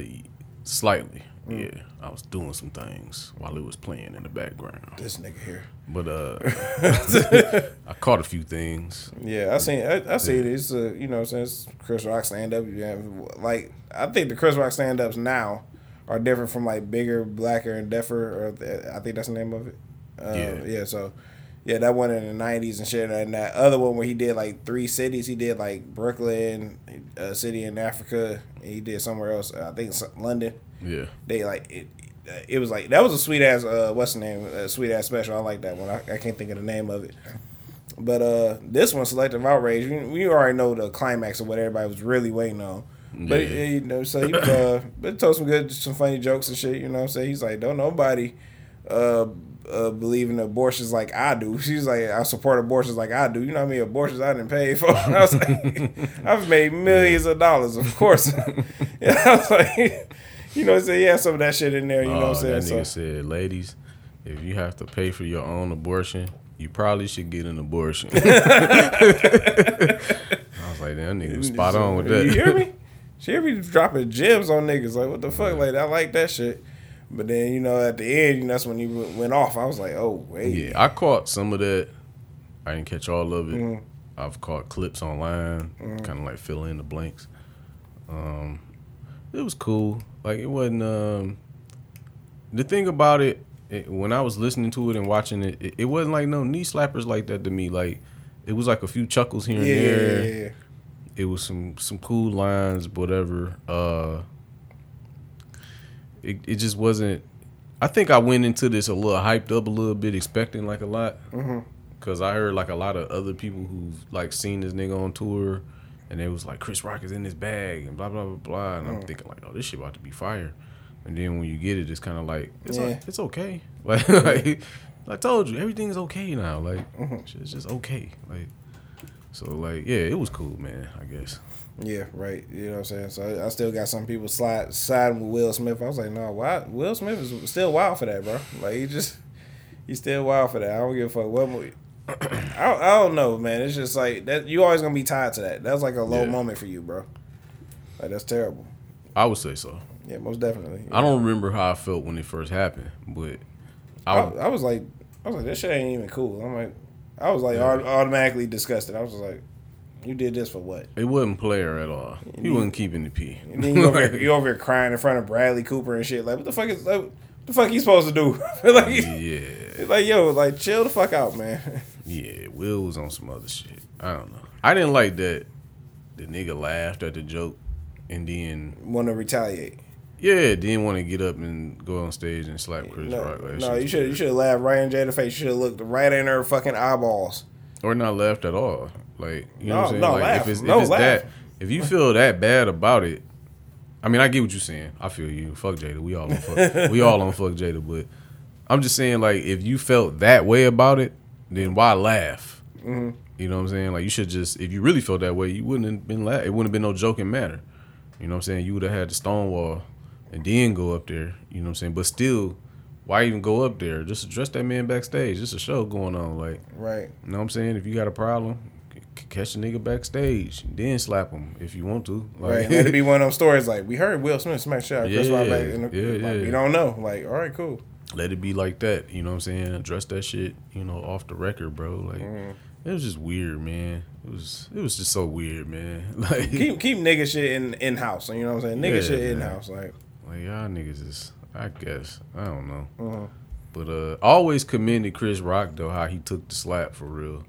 slightly. Mm. Yeah, I was doing some things while it was playing in the background, This nigga here. But uh, (laughs) I caught a few things. Yeah, I seen. I, I see it. It's uh, you know, what I'm saying it's Chris Rock stand up. Yeah, like I think the Chris Rock stand ups now are different from like bigger, blacker, and deafer. Or I think that's the name of it. Uh, Yeah. yeah. So yeah, that one in the '90s and shit, and that other one where he did like three cities. He did like Brooklyn, a city in Africa. And he did somewhere else. I think London. Yeah, They like it. It was like that was a sweet ass. Uh, what's the name? A sweet ass special. I like that one. I, I can't think of the name of it. But uh, this one, selective outrage. We, we already know the climax of what everybody was really waiting on. But Yeah. you know, so he uh, (coughs) but told some good, some funny jokes and shit. You know, what I'm saying he's like, don't nobody uh, uh, believe in abortions like I do. (laughs) She's like, I support abortions like I do. You know what I mean? abortions I didn't pay for? (laughs) I was like, (laughs) I've made millions of dollars, of course. yeah, I was like, (laughs) you know, so yeah, some of that shit in there. You know oh, what I'm that saying? nigga So, said, ladies, if you have to pay for your own abortion, you probably should get an abortion. (laughs) I was like, that nigga was (laughs) spot on with that. You hear me? She me dropping gems on niggas. Like, what the fuck? Like, I like that shit. But then, you know, at the end, you know, that's when he went off. I was like, oh, wait. Yeah, I caught some of that. I didn't catch all of it. Mhm. I've caught clips online, Mm-hmm. kind of like fill in the blanks. Um, it was cool. Like it wasn't. Um, the thing about it, it, when I was listening to it and watching it, it, it wasn't like no knee slappers like that to me. Like it was like a few chuckles here and Yeah, there. yeah, yeah. It was some some cool lines, whatever. Uh, it it just wasn't. I think I went into this a little hyped up, a little bit, expecting like a lot. Mhm. Cause I heard like a lot of other people who've like seen this nigga on tour, and it was like Chris Rock is in this bag and blah blah blah blah. And I'm thinking like, oh, this shit about to be fire. And then when you get it, it's kind of like it's Yeah. o- it's okay. (laughs) Like, like I told you, everything's okay now. Like Mm-hmm. it's just okay. Like so like yeah, it was cool, man. I guess. Yeah, right. You know what I'm saying? So I, I still got some people slide siding with Will Smith. I was like, no, why? Will Smith is still wild for that, bro. Like he just he's still wild for that. I don't give a fuck what movie. I, I don't know, man. It's just like that. You always gonna be tied to that. That's like a low Yeah. moment for you, bro. Like that's terrible. I would say so. Yeah, most definitely. I don't remember how I felt when it first happened, but I, I, I was like, I was like, this shit ain't even cool. I'm like, I was like Yeah. automatically disgusted. I was just like, you did this for what? it wasn't player at all. He wasn't keeping the P. And then you over, here, (laughs) you over here crying in front of Bradley Cooper and shit. Like, what the fuck is like, what the fuck you supposed to do? (laughs) like, yeah. like, yo, like, chill the fuck out, man. (laughs) Yeah, Will was on some other shit. I don't know. I didn't like that the nigga laughed at the joke and then Want to retaliate? yeah, didn't want to get up and go on stage and slap Chris No, Rock. Like, no, you should you should have laughed right in Jada's face. You should have looked right in her fucking eyeballs. or not laughed at all. Like you know what I'm saying? no, like laugh. if it's No, if it's laugh. that if you feel that bad about it, I mean I get what you're saying. I feel you. Fuck Jada. We all on fuck we all on fuck Jada, but I'm just saying like if you felt that way about it, then why laugh? Mm-hmm. You know what I'm saying? Like you should just if you really felt that way, you wouldn't have been laugh. It wouldn't have been no joking matter. You know what I'm saying? You would have had the Stonewall and then go up there. You know what I'm saying? But still, why even go up there? Just address that man backstage. Just a show going on. Like, Right. you know what I'm saying? If you got a problem, catch a nigga backstage, then slap him if you want to. Like, Right. Let it be (laughs) one of them stories like we heard Will Smith smack shot Chris Yeah, Rock back in the, yeah, like, yeah. we don't know. Like, all right, cool. Let it be like that. You know what I'm saying? Address that shit. You know, off the record, bro. Like, Mm. it was just weird, man. It was it was just so weird, man. (laughs) Like, Keep keep nigga shit in in house. You know what I'm saying? Nigga Yeah, shit in house, Like, like y'all niggas is, I guess, I don't know. Mhm. But uh, I always commended Chris Rock though how he took the slap for real,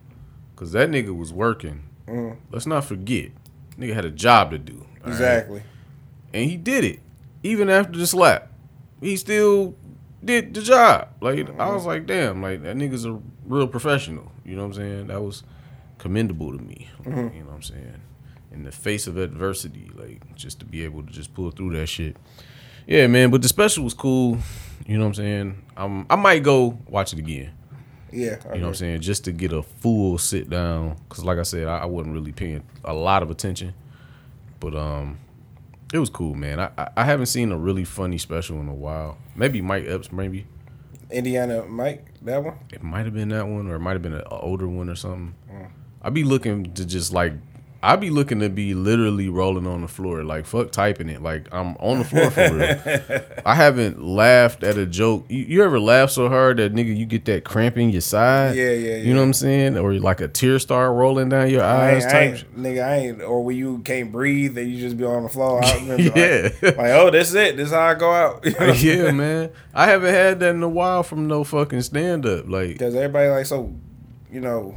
cause that nigga was working. Mhm. Let's not forget, nigga had a job to do. all right? exactly. and he did it even after the slap. He still did the job. Like I was like, damn, like that nigga's a real professional. You know what I'm saying? That was commendable to me. Like, You know what I'm saying? In the face of adversity, like just to be able to just pull through that shit. Yeah, man. But the special was cool. You know what I'm saying? Um, I might go watch it again. Yeah. You know what I'm saying? Just to get a full sit down, because like I said, I, I wasn't really paying a lot of attention, but um, it was cool, man. I, I I haven't seen a really funny special in a while. Maybe Mike Epps, maybe Indiana Mike, that one. it might have been that one, or it might have been an older one or something. Mm. I'd be looking to just like. I'd be looking to be literally rolling on the floor, like fuck typing it, like I'm on the floor for real. (laughs) I haven't laughed at a joke. You, you ever laugh so hard that nigga you get that cramp in your side? Yeah, yeah, You know what I'm saying? Or like a tear start rolling down your eyes I type. ain't, nigga, I ain't, or when you can't breathe and you just be on the floor. I (laughs) Yeah. Like, like, oh, this is it. This is how I go out. (laughs) yeah, man. I haven't had that in a while from no fucking stand up. Like, Because everybody like so, you know,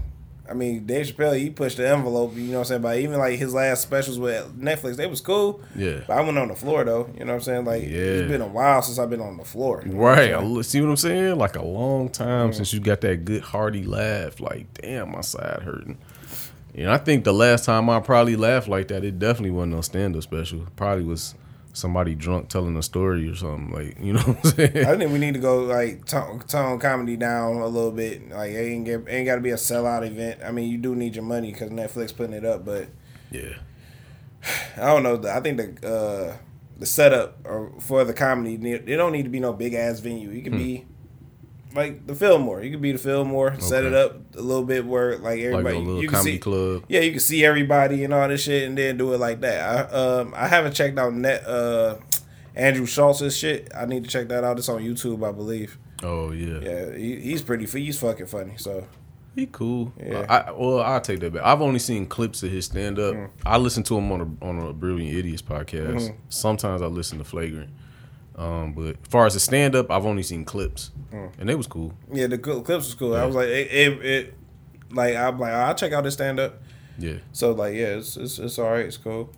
I mean, Dave Chappelle, he pushed the envelope. You know what I'm saying? But even like his last specials with Netflix, they was cool. yeah. But I went on the floor though. You know what I'm saying? Like Yeah. it's been a while since I've been on the floor. you know what Right. I'm I saying? li- See what I'm saying? Like a long time mm. since you got that good hearty laugh. Like, damn, my side hurting. Know, I think the last time I probably laughed like that, it definitely wasn't no stand up special. Probably was somebody drunk telling a story or something. Like, you know what I'm saying? I think we need to go like tone, tone comedy down a little bit. Like it ain't get, ain't got to be a sellout event. I mean, you do need your money because Netflix putting it up, but yeah. (sighs) I don't know. I think the uh, the setup or for the comedy, it don't need to be no big ass venue. You could be like the Fillmore. You could be the Fillmore. Set it. Up a little bit where like Like everybody a little you can comedy see. club. Yeah, you can see everybody and all this shit, and then do it like that. I um I haven't checked out net uh Andrew Schulz's shit. I need to check that out. It's on YouTube, I believe. Oh, yeah. Yeah, he, he's pretty. He's fucking funny. So He cool. Yeah. I, well, I'll take that back. I've only seen clips of his stand up. Mm. I listen to him on a on a Brilliant Idiots podcast. Mm-hmm. Sometimes I listen to Flagrant. Um, but as far as the stand up, I've only seen clips, Mm. and they was cool. yeah, the clips was cool. I was like, it, it, it like I'm like, I'll check out this stand up. Yeah, So like, yeah, it's it's, it's all right. It's cool.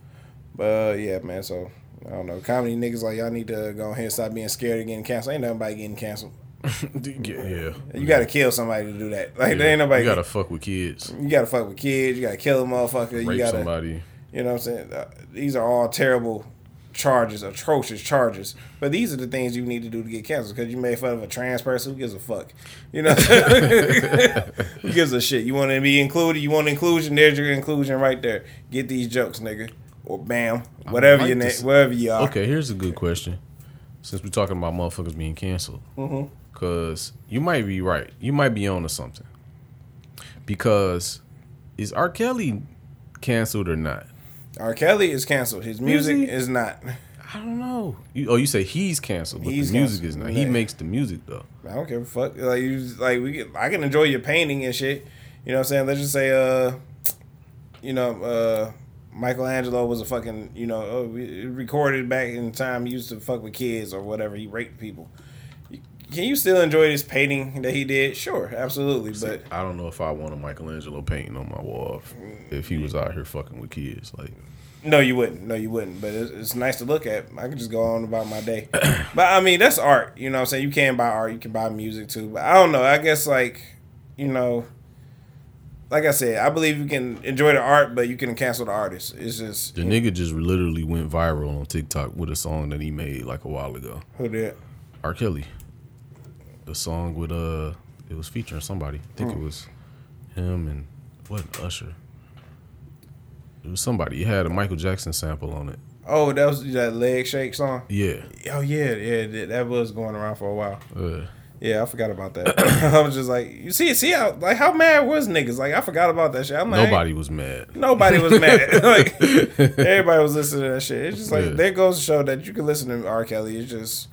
But uh, yeah, man. So I don't know. Comedy niggas like y'all need to go ahead and stop being scared of getting canceled. Ain't nobody getting canceled. (laughs) yeah. You got to kill somebody to do that. Like Yeah. there ain't nobody. You gotta fuck with kids, you gotta fuck with kids. You gotta kill a motherfucker. You gotta. somebody. You know what I'm saying? Uh, these are all terrible charges, atrocious charges. But these are the things you need to do to get canceled because you made fun of a trans person. Who gives a fuck? You know, (laughs) who gives a shit? You want to be included? You want inclusion? There's your inclusion right there. Get these jokes, nigga, or bam, whatever like your name, wherever you are. Okay, here's a good question. Since we're talking about motherfuckers being canceled, Mm-hmm. because you might be right. You might be on to something. Because is R. Kelly canceled or not? R. Kelly is canceled. His music he? is not. I don't know. You, oh, you say he's canceled, but He's the music canceled. is not. He Yeah. makes the music though. I don't give a fuck. Like you, like we, get, I can enjoy your painting and shit. You know what I'm saying? Let's just say, uh, you know, uh, Michelangelo was a fucking, you know, we- recorded back in time. He used to fuck with kids or whatever. He raped people. Can you still enjoy this painting that he did? Sure, absolutely. But I don't know if I want a Michelangelo painting on my wall if, if he was out here fucking with kids. Like, no, you wouldn't. No, you wouldn't. But it's, it's nice to look at. I could just go on about my day. (clears throat) but I mean, that's art. You know what I'm saying? You can buy art. You can buy music too. But I don't know. I guess like, you know, like I said, I believe you can enjoy the art, but you can cancel the artist. It's just the nigga just literally went viral on TikTok with a song that he made like a while ago. who did. R. Kelly. The song with uh, it was featuring somebody. I think it was him and what Usher. It was somebody. It had a Michael Jackson sample on it. Oh, that was that leg shake song. Yeah. Oh yeah, yeah, that- that was going around for a while. Uh, Yeah, I forgot about that. (coughs) I was just like, you see, see how like how mad was niggas? Like I forgot about that shit. I'm like, nobody was mad. Nobody was mad. (laughs) (laughs) like everybody was listening to that shit. It's just like Yeah. there goes to show that you can listen to R. Kelly. It's just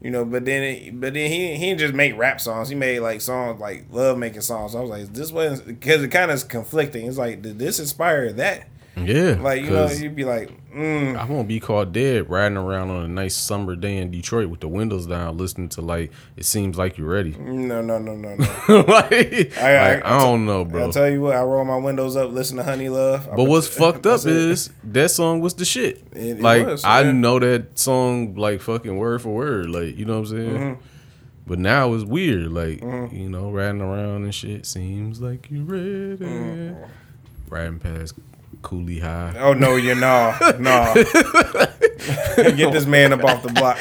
you know, but then but then he he didn't just make rap songs. He made like songs like love making songs. I was like, this was because it kind of is conflicting. It's like did this inspire that? Yeah. Like you know, you'd be like, mm, I won't be caught dead riding around on a nice summer day in Detroit with the windows down, listening to like it seems like you're ready. no, no, no, no, no. (laughs) like, I- I- like, I don't know, bro. I'll tell you what, I roll my windows up, listen to Honey Love. I But what's (laughs) fucked up is it. that song was the shit. (laughs) It- it like was, I know that song like fucking word for word, like you know what I'm saying. Mm-hmm. But now it's weird, like you know, riding around and shit. Seems like you're ready. Mm-hmm. Riding past Cooley High, Oh no, you're no, no. (laughs) Get this man up off the block,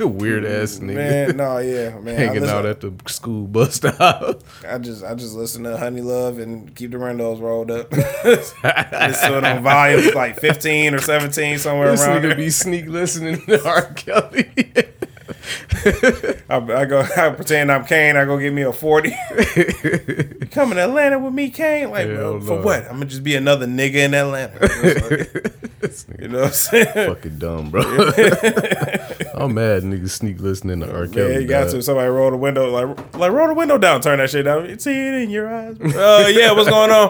weird ass nigga man. No, yeah, man. Hanging listen- out at the school bus stop. I just I just listen to Honey Love and keep the windows rolled up. (laughs) Listen to it on volume like fifteen or seventeen somewhere this around. nigga There. be sneak listening to R. Kelly. (laughs) (laughs) I, I go (laughs) I pretend I'm Caine. I go get me a forty. (laughs) coming to Atlanta with me, Caine? Like for what? I'm gonna just be another nigga in Atlanta. You know what I'm saying? fucking dumb, bro. I'm mad niggas sneak listening to R. Kelly. Yeah, you got to. Somebody roll the window, like, like roll the window down, turn that shit down. You see it in your eyes. Oh yeah, what's going on?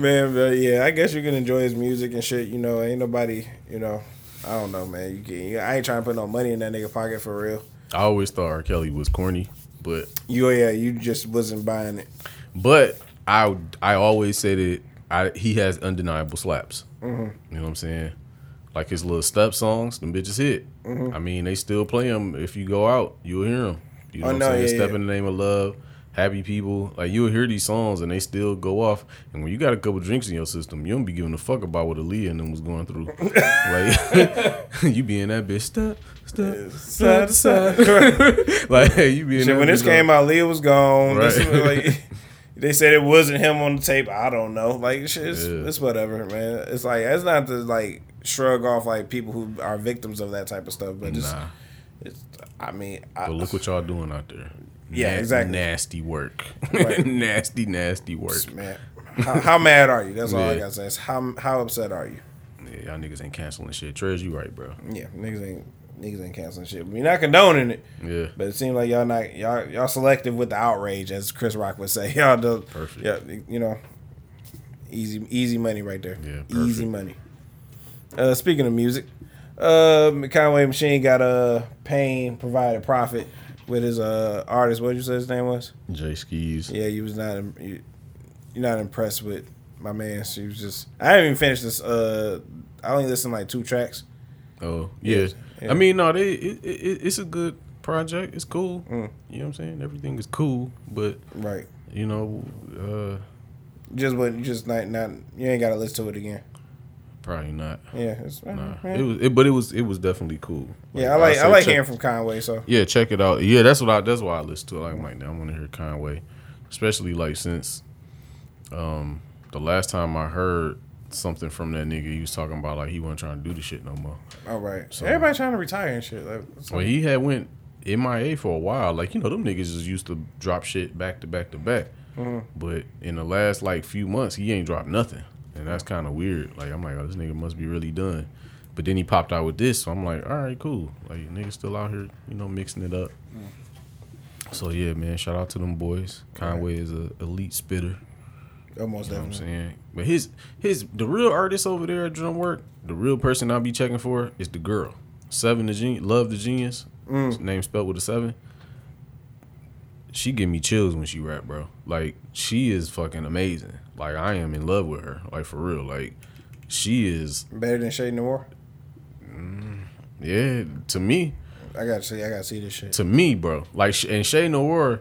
man, but yeah, I guess you can enjoy his music and shit. You know, ain't nobody, you know, I don't know, man. You can, I ain't trying to put no money in that nigga pocket for real. I always thought R. Kelly was corny, but You, yeah, you just wasn't buying it. but I I always say that I he has undeniable slaps. Mm-hmm. You know what I'm saying? Like his little step songs, them bitches hit. Mm-hmm. I mean, they still play them. If you go out, you'll hear them. You know Oh, what I'm no, saying? yeah, Step yeah. in the name of love, happy people. Like you'll hear these songs and they still go off. And when you got a couple drinks in your system, you don't be giving a fuck about what Aaliyah and them was going through. (laughs) like (laughs) you be in that bitch step, step, Side to side. (laughs) like hey, you be in Shit, when this came out, Leah was gone. This Right. was like, they said it wasn't him on the tape. I don't know. Like, shit, it's, Yeah. it's whatever, man. It's like it's not to like shrug off like people who are victims of that type of stuff, but Nah. it's I mean, I, But look what y'all doing out there. Yeah, exactly. Nasty work. Right. (laughs) nasty, nasty work. man, how, how mad are you? That's all I gotta say. Is how how upset are you? Yeah, y'all niggas ain't canceling shit. Trez, you right, bro. Yeah, niggas ain't niggas ain't canceling shit. We're not condoning it, Yeah. but it seems like y'all not y'all y'all selective with the outrage, as Chris Rock would say. (laughs) Y'all do Perfect. Yeah, you know, easy easy money right there. Yeah, easy money. Uh, speaking of music, uh, Conway Machine got a pain provided profit with his uh artist. What did you say his name was? Jae Skeese. Yeah, you was not you, you're not impressed with my man. She was just I haven't even finished this. Uh, I only listened to like two tracks. Oh, yeah. Yes, yeah. I mean, no, they it, it, it's a good project. It's cool. Mm. You know what I'm saying? Everything is cool, but Right. you know, uh Just what just not not you ain't gotta listen to it again. Probably not. Yeah, it's, Nah. yeah. It was it, but it was it was definitely cool. yeah, I like I said like check- hearing from Conway. So Yeah, check it out. Yeah, that's what I that's why I listen to it. Like, I'm like, I want to hear Conway, especially like since um the last time I heard something from that nigga, he was talking about like he wasn't trying to do the shit no more. all right, So- everybody trying to retire and shit. Like, so- Well, he had went MIA for a while. Like you know, them niggas just used to drop shit back to back to back. Mm-hmm. But in the last like few months, he ain't dropped nothing, and that's kind of weird. Like I'm like, oh, this nigga must be really done. But then he popped out with this, so I'm like, all right, cool. Like niggas still out here, you know, mixing it up. Mm. So yeah, man, shout out to them boys. Conway is a elite spitter. almost You know what I'm saying? But his his the real artist over there at Drumwork, the real person I'll be checking for is the girl. Seven the genius, love the genius. Mm. Name spelled with a seven. She give me chills when she rap, bro. Like she is fucking amazing. Like I am in love with her. Like for real. Like she is Better than Che Noir. Mm, yeah, to me, I gotta see. I gotta see this shit. to me, bro. Like and Che Noir,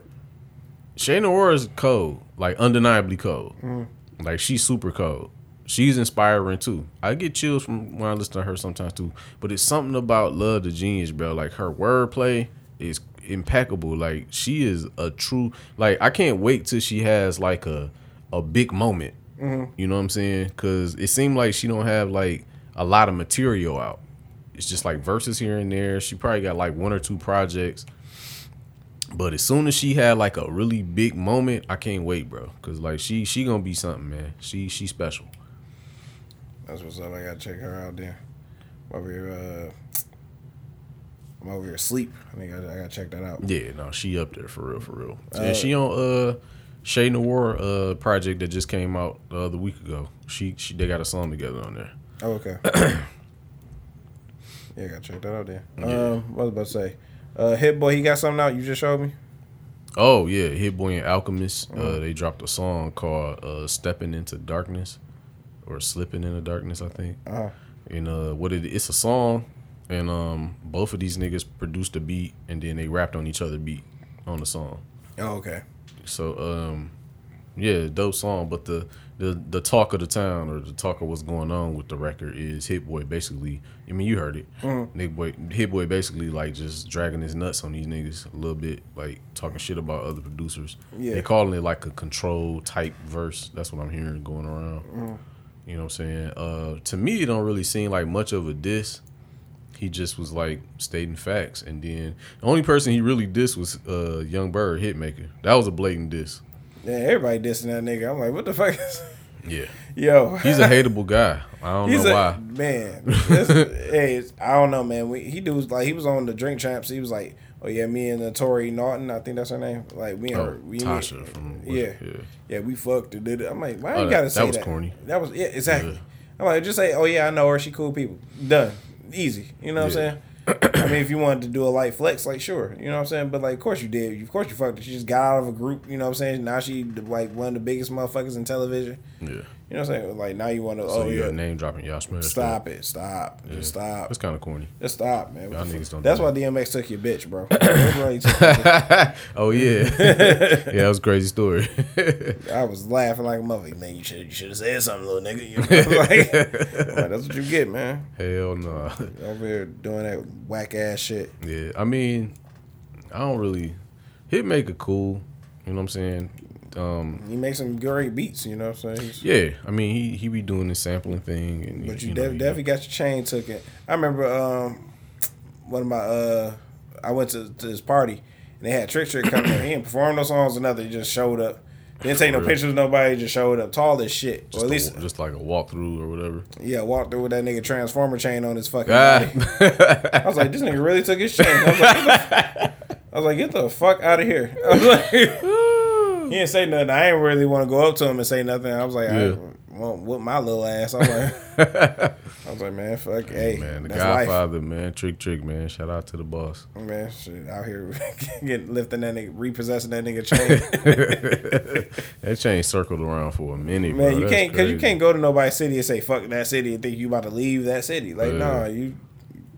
Che Noir is cold, like undeniably cold. Mm. Like she's super cold. She's inspiring too. I get chills from when I listen to her sometimes too. But it's something about Love the Genius, bro. Like her wordplay is impeccable. Like she is a true. Like I can't wait till she has like a a big moment You know what I'm saying? Because it seemed like she don't have like a lot of material out. It's just like verses here and there. She probably got like one or two projects. But as soon as she had like a really big moment, I can't wait, bro. Cause like she she gonna be something, man. She she special. That's what's up. I gotta check her out there. I'm over here, uh, I'm over here asleep. I think I, I gotta check that out. Yeah, no, she up there for real, for real. and she on uh Che Noir uh project that just came out the other week ago. She she they got a song together on there. Oh, okay. (clears throat) yeah, I gotta check that out there. Yeah. Um, what was I about to say? Uh, Hit Boy, he got something out. You just showed me. Oh yeah, Hit Boy and Alchemist. Uh, they dropped a song called uh, "Stepping into Darkness" or "Slipping into Darkness," I think. Uh-huh. And uh, what it it's a song, and um, both of these niggas produced a beat, and then they rapped on each other beat on the song. Oh, okay. So um, yeah, dope song. But the the the talk of the town or the talk of what's going on with the record is Hit Boy basically. I mean, you heard it. Nick Boy, Hit Boy basically like just dragging his nuts on these niggas a little bit, like talking shit about other producers. Yeah. They calling it like a control type verse. That's what I'm hearing going around. You know what I'm saying? Uh, to me, it don't really seem like much of a diss. He just was like stating facts, and then the only person he really dissed was uh, Yung Berg Hitmaka. That was a blatant diss. Yeah, everybody dissing that nigga. I'm like, what the fuck is? Yeah, (laughs) Yo, he's a hateable guy. I don't He's know a why. man. (laughs) Hey, I don't know, man. We, he dudes like he was on the Drink Champs. He was like, oh yeah, me and the Tori Norton. I think that's her name. Like we and Oh, her, we Tasha from yeah, yeah. yeah, we fucked and did it. I'm like, why Oh, you that- gotta say that was that? Was corny. That was yeah, exactly. Yeah. I'm like, just say, oh yeah, I know her. She cool people. Done, easy. You know what Yeah. I'm saying? I mean, if you wanted to do a light flex, like sure, you know what I'm saying. But like, of course you did. Of course you fucked her. She just got out of a group. You know what I'm saying? Now she like one of the biggest motherfuckers in television. Yeah. You know what I'm saying? Like now you want to. So oh yeah. name dropping y'all smash. Stop it! Stop! Yeah. Just stop! It's kind of corny. Just stop, man. Y'all niggas don't do That's that. why DMX took your bitch, bro. That's why he took your bitch. (laughs) oh yeah, (laughs) yeah, that was a crazy story. (laughs) I was laughing like a mother. Man, you should you should have said something, little nigga. You know, like, like, that's what you get, man. Hell no. Over here doing that whack ass shit. Yeah, I mean, I don't really. Hitmaka cool. You know what I'm saying? Um, He makes some great beats. You know what I'm saying? He's- yeah, I mean he he be doing the sampling thing, and But you, know, def- he- definitely got your chain took it. I remember um, one of my uh, I went to, to this party and they had Trick Trick come in. He didn't perform no songs or nothing. He just showed up. Didn't take no Really? pictures with nobody. Just showed up. Tall as shit. just, or at a- least just like a walkthrough or whatever. yeah, walked through with that nigga transformer chain on his fucking Ah. body. I was like, this nigga really took his chain. I was like, get the, I was like, get the fuck out of here. (laughs) I was like, he didn't say nothing. I didn't really want to go up to him and say nothing. I was like, Yeah. I won't whoop my little ass. I was like, (laughs) I was like, man, fuck, hey, man, the that's life. Man, Trick Trick, man. Shout out to the boss. Man, shit, out here (laughs) getting lifting that nigga, repossessing that nigga chain. (laughs) That chain circled around for a minute, Man, bro. you That's can't because you can't go to nobody's city and say fuck that city and think you about to leave that city. Like, Yeah. nah, you,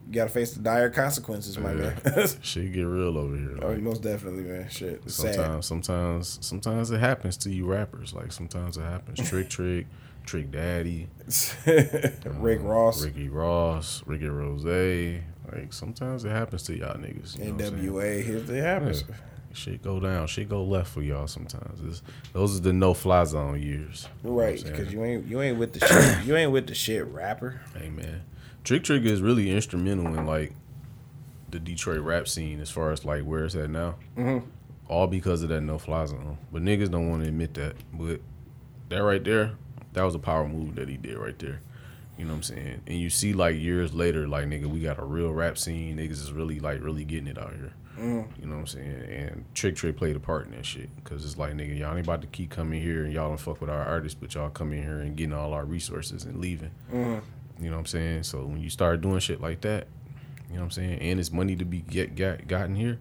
you gotta face the dire consequences, my Yeah. man. (laughs) Shit get real over here. oh, most definitely, man. Shit, it's sad. sometimes, sometimes, sometimes it happens to you rappers. Like sometimes it happens. Trick (laughs) Trick, Trick Daddy, (laughs) um, Rick Ross, Ricky Ross, Ricky Rose. Like sometimes it happens to y'all niggas. You know NWA. Here it happens. Yeah. Shit go down. Shit go left for y'all sometimes. It's, those are the no fly zone years. You know Right, because you ain't you ain't with the shit. You ain't with the shit rapper. Hey man, Trick Trick is really instrumental in like the Detroit rap scene as far as like where it's at now. Mhm. All because of that no fly zone. But niggas don't want to admit that. But that right there, that was a power move that he did right there. You know what I'm saying? And you see like years later, like nigga, we got a real rap scene. Niggas is really like really getting it out here. You know what I'm saying? And Trick Trick played a part in that shit. Cause it's like nigga, y'all ain't about to keep coming here and y'all don't fuck with our artists, but y'all come in here and getting all our resources and leaving. You know what I'm saying? So when you start doing shit like that, you know what I'm saying, and it's money to be get got gotten here.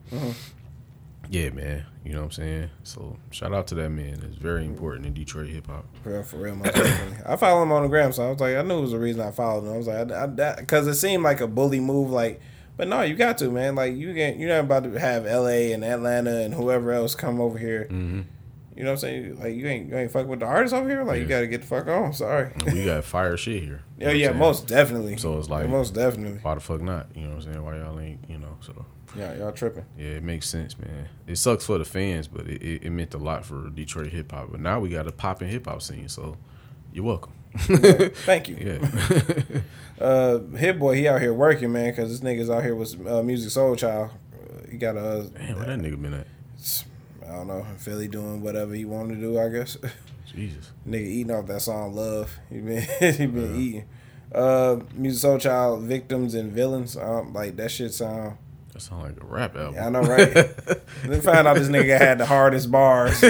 Yeah, man. You know what I'm saying? So shout out to that man. It's very important in Detroit hip hop. For real, for real, most. I follow him on the gram, so I was like, I knew it was the reason I followed him. I was like, I, I, because it seemed like a bully move, like, but no, you got to, man. Like, you get, you're not about to have L.A. and Atlanta and whoever else come over here. Mm-hmm. You know what I'm saying? Like, you ain't, you ain't fucking with the artists over here. Like, you got to get the fuck on. Sorry. (laughs) We got fire shit here. You Yeah, know what yeah, most definitely. So it's like- most definitely. Why the fuck not? You know what I'm saying? Why y'all ain't? You know? So Yeah, y'all tripping. yeah, it makes sense, man. It sucks for the fans, but it, it, it meant a lot for Detroit hip hop. But now we got a popping hip hop scene, so You're welcome. (laughs) Thank you. Yeah. (laughs) Uh, Hit Boy, he out here working, man, because this nigga's out here with uh, Musiq Soulchild. Uh, he got a, Damn, where that nigga been at? I don't know, Philly doing whatever he wanted to do, I guess. (laughs) Jesus. Nigga eating off that song Love. (laughs) He been he been eating. Uh, Musiq Soulchild, Victims and Villains. Um, like that shit sound. That sound like a rap album. Yeah, I know, right? (laughs) then find out this nigga had the hardest bars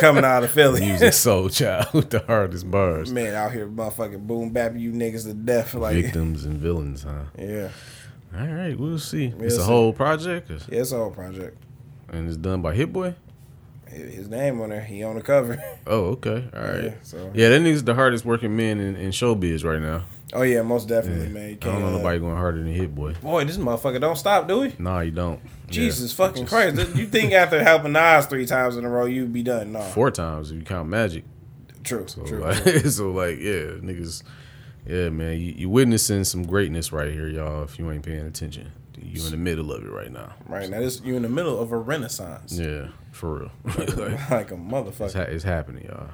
coming out of Philly. Musiq Soulchild with the hardest bars. Man, out here motherfucking boom bap you niggas to death. Like, Victims and villains, huh? yeah, All right, we'll see. We'll it's a see. whole project, yeah, it's a whole project. and it's done by Hit Boy. His name on there, he on the cover. (laughs) Oh, okay. All right. Yeah, so Yeah, that nigga's the hardest working man in, in showbiz right now. oh yeah, most definitely, man. You I don't know uh, nobody going harder than Hit Boy. Boy, this motherfucker don't stop, do we? Nah, you don't. Jesus Yeah. fucking Christ! You think (laughs) after helping Nas three times in a row, you'd be done? No, Four times if you count Magic. true, So true. like, (laughs) so like, yeah, niggas, yeah, man, you, you witnessing some greatness right here, y'all. If you ain't paying attention, you in the middle of it right now. Right now, this you in the middle of a renaissance, Yeah, for real. (laughs) like, like a it's, motherfucker. ha- it's happening, y'all.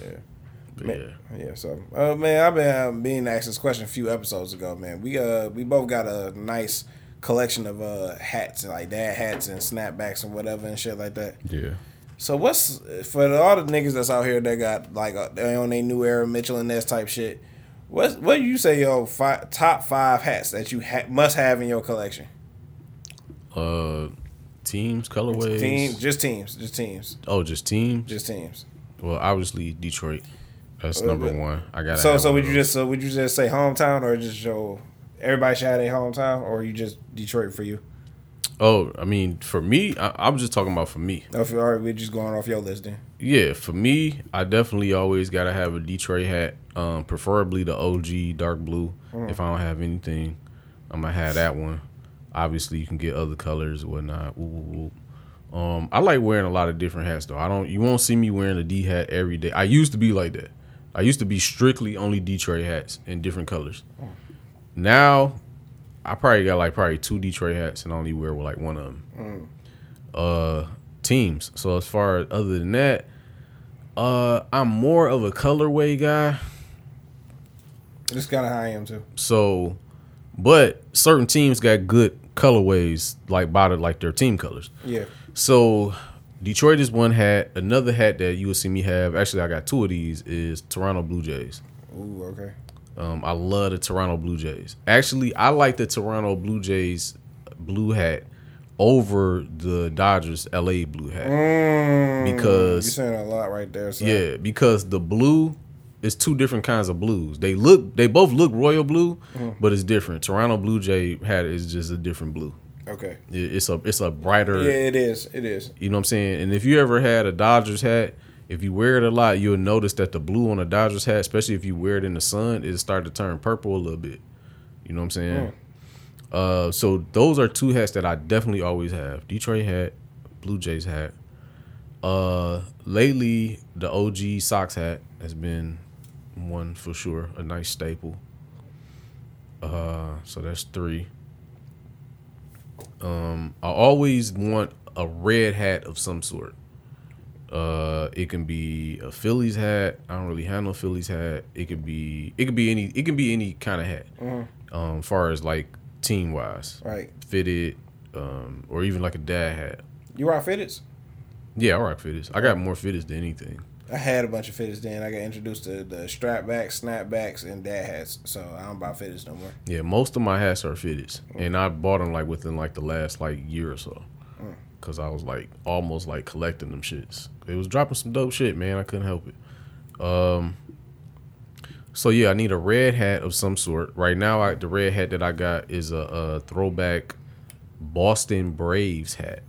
Yeah. Man. yeah, Yeah, so uh, man, I've been uh, being asked this question a few episodes ago, man. We uh we both got a nice collection of uh hats and like dad hats and snapbacks and whatever and shit like that. yeah. So what's for all the niggas that's out here that got like uh, they on their new era Mitchell and Ness type shit? What what do you say your fi- top five hats that you ha- must have in your collection? Uh, teams, colorways. Team, just teams, just teams, Oh, just teams. just teams. Well, obviously Detroit. That's number one. I got. So so would you just so would you just say hometown or just show everybody should have their hometown or you just Detroit for you? Oh, I mean, for me, I, I'm just talking about for me. No, if you all right, we're just going off your list then. Yeah, for me, I definitely always gotta have a Detroit hat. Um, preferably the OG dark blue. If I don't have anything, I'm gonna have that one. Obviously, you can get other colors or whatnot. Woo, woo, woo. Um, I like wearing a lot of different hats though. I don't. You won't see me wearing a D hat every day. I used to be like that. I used to be strictly only Detroit hats in different colors. Now, I probably got like probably two Detroit hats and only wear like one of them. Uh, teams. So as far as other than that, uh, I'm more of a colorway guy. That's kind of how I am too. So, but certain teams got good colorways, like by the like their team colors. Yeah. So, Detroit is one hat. Another hat that you will see me have. Actually, I got two of these. Is Toronto Blue Jays. Ooh, okay. Um, I love the Toronto Blue Jays. Actually, I like the Toronto Blue Jays blue hat over the Dodgers LA blue hat. Mm, Because- you're saying a lot right there. So. Yeah, because the blue is two different kinds of blues. They look, they both look royal blue, but it's different. Toronto Blue Jay hat is just a different blue. Okay. It- It's a, it's a brighter. Yeah, it is. It is. You know what I'm saying? And if you ever had a Dodgers hat, if you wear it a lot, you'll notice that the blue on a Dodgers hat, especially if you wear it in the sun, it start to turn purple a little bit. You know what I'm saying? Uh, so those are two hats that I definitely always have: Detroit hat, Blue Jays hat. Uh, lately the OG Sox hat has been one for sure, a nice staple. Uh, so that's three. Um, I always want a red hat of some sort. Uh, it can be a Phillies hat. I don't really have no Phillies hat. It could be it could be any it can be any kind of hat. Um, far as like team wise, Right. fitted, um, or even like a dad hat. You rock fitteds? Yeah, I rock fitteds. I got more fitteds than anything. I had a bunch of fitteds then. I got introduced to the strap backs, snapbacks, and dad hats. So I don't buy fitteds no more. Yeah, most of my hats are fitteds, and I bought them like within like the last like year or so, cause I was like almost like collecting them shits. It was dropping some dope shit, man. I couldn't help it. Um. So yeah, I need a red hat of some sort. Right now, I, the red hat that I got is a, a throwback Boston Braves hat.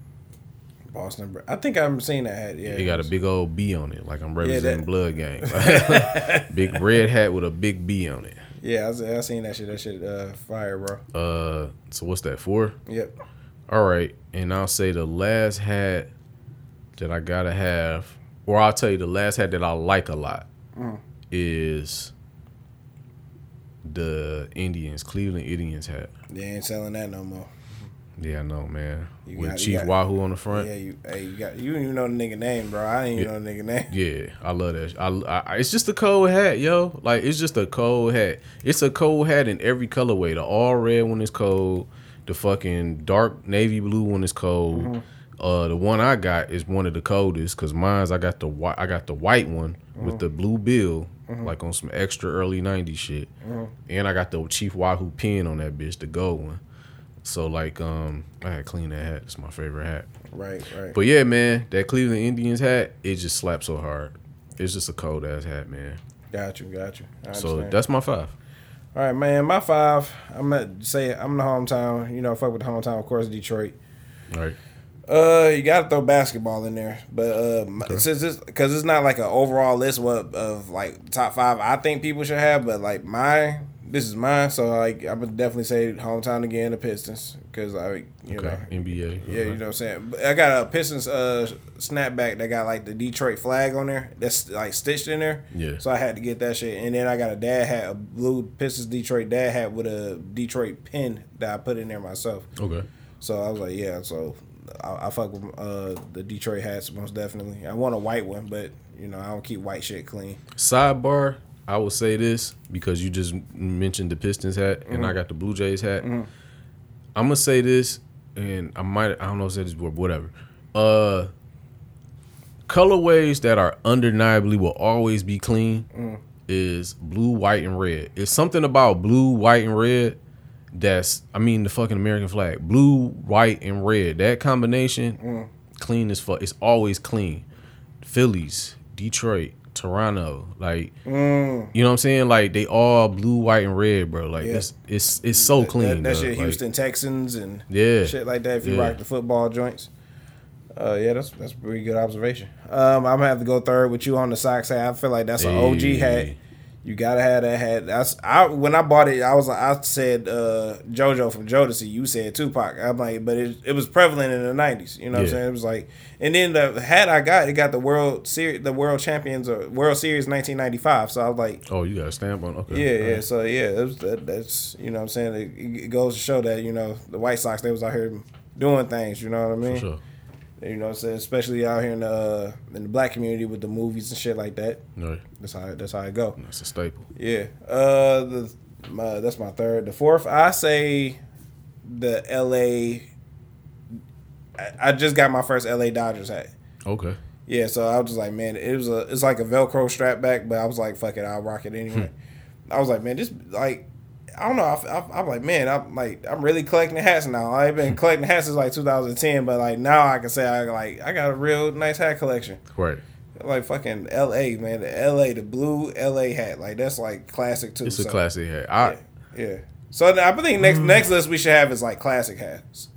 Boston. I think I've seen that hat. Yeah. It got a big old B on it, like I'm representing that- Blood Gang. (laughs) (laughs) big red hat with a big B on it. Yeah, I, I seen that shit. That shit, uh, fire, bro. Uh, so what's that for? Yep. All right, and I'll say the last hat that I gotta have, or I'll tell you the last hat that I like a lot is the Indians, Cleveland Indians hat. They ain't selling that no more. Yeah, I know, man. You With got- Chief got- Wahoo on the front. Yeah, you hey, you got you don't even know the nigga name, bro. I didn't even know the nigga name. Yeah, I love that. I, I, it's just a cold hat, yo. Like it's just a cold hat. It's a cold hat in every colorway. The all red one is cold. The fucking dark navy blue one is cold. Mm-hmm. Uh, the one I got is one of the coldest because mine's I got the white. I got the white one Mm-hmm. with the blue bill, like on some extra early '90s shit. Mm-hmm. And I got the Chief Wahoo pin on that bitch, the gold one. So like, um, I had to clean that hat. It's my favorite hat. Right, right. But yeah, man, that Cleveland Indians hat, it just slaps so hard. It's just a cold ass hat, man. got you, got you. I So that's my five. All right, man. My five. I'm gonna say I'm the hometown. You know, fuck with the hometown, of course, Detroit. All right. Uh, you gotta throw basketball in there, but uh, my- since it's because it's not like an overall list of, of like top five, I think people should have. But like my, this is mine, so like I would definitely say hometown again, the Pistons, because I, you Okay. know, NBA. yeah, you know what I'm saying. But I got a Pistons uh snapback that got like the Detroit flag on there, that's like stitched in there. Yeah. So I had to get that shit, and then I got a dad hat, a blue Pistons Detroit dad hat with a Detroit pin that I put in there myself. Okay. So I was like, yeah. So I, I fuck with uh, the Detroit hats most definitely. I want a white one, but you know I don't keep white shit clean. Sidebar, I will say this because you just mentioned the Pistons hat and Mm-hmm. I got the Blue Jays hat. I'm gonna say this, and I might I don't know if I said this before, but whatever. Uh, colorways that are undeniably will always be clean Mm. is blue, white, and red. It's something about blue, white, and red that's I mean the fucking American flag. Blue, white, and red. That combination, Mm. clean as fuck. It's always clean. Phillies, Detroit, Toronto, like Mm. you know what I'm saying? Like they all blue, white, and red, bro. Like Yeah. it's it's it's so clean. That, that shit, Like, Houston Texans and Yeah. shit like that. If you Yeah. rock the football joints. Uh, yeah, that's that's a pretty good observation. Um, I'm gonna have to go third with you on the Sox hat. I feel like that's an OG hat. You gotta have that hat. That's I when I bought it, I was like I said uh, JoJo from Jodeci. You said Tupac. I'm like, but it, it was prevalent in the '90s. You know what I'm saying? It was like, and then the hat I got, it got the World Series, the World Champions or World Series 1995. So I was like, Oh, you got a stamp on? Okay. yeah, yeah. Alright. So yeah, it was, that, that's you know what I'm saying. It, it goes to show that you know the White Sox they was out here doing things. You know what I mean? For sure. You know what I'm saying? Especially out here in the uh, in the black community with the movies and shit like that. No, That's how that's how it go. that's a staple. Yeah. Uh, the my, that's my third. The fourth, I say, the L.A. I, I just got my first L.A. Dodgers hat. Okay. Yeah, so I was just like, man, it was a it's like a Velcro strap back, but I was like, fuck it, I'll rock it anyway. I was like, man, this like. I don't know. I, I, I'm like, man, I'm like, I'm really collecting hats now. I've been collecting hats since like 2010, but like now I can say I like, I got a real nice hat collection. Right. Like fucking L.A. man, the L.A. the blue L.A. hat, like that's like classic too. It's a so- classic hat. I yeah. So I think next mm. next list we should have is like classic hats.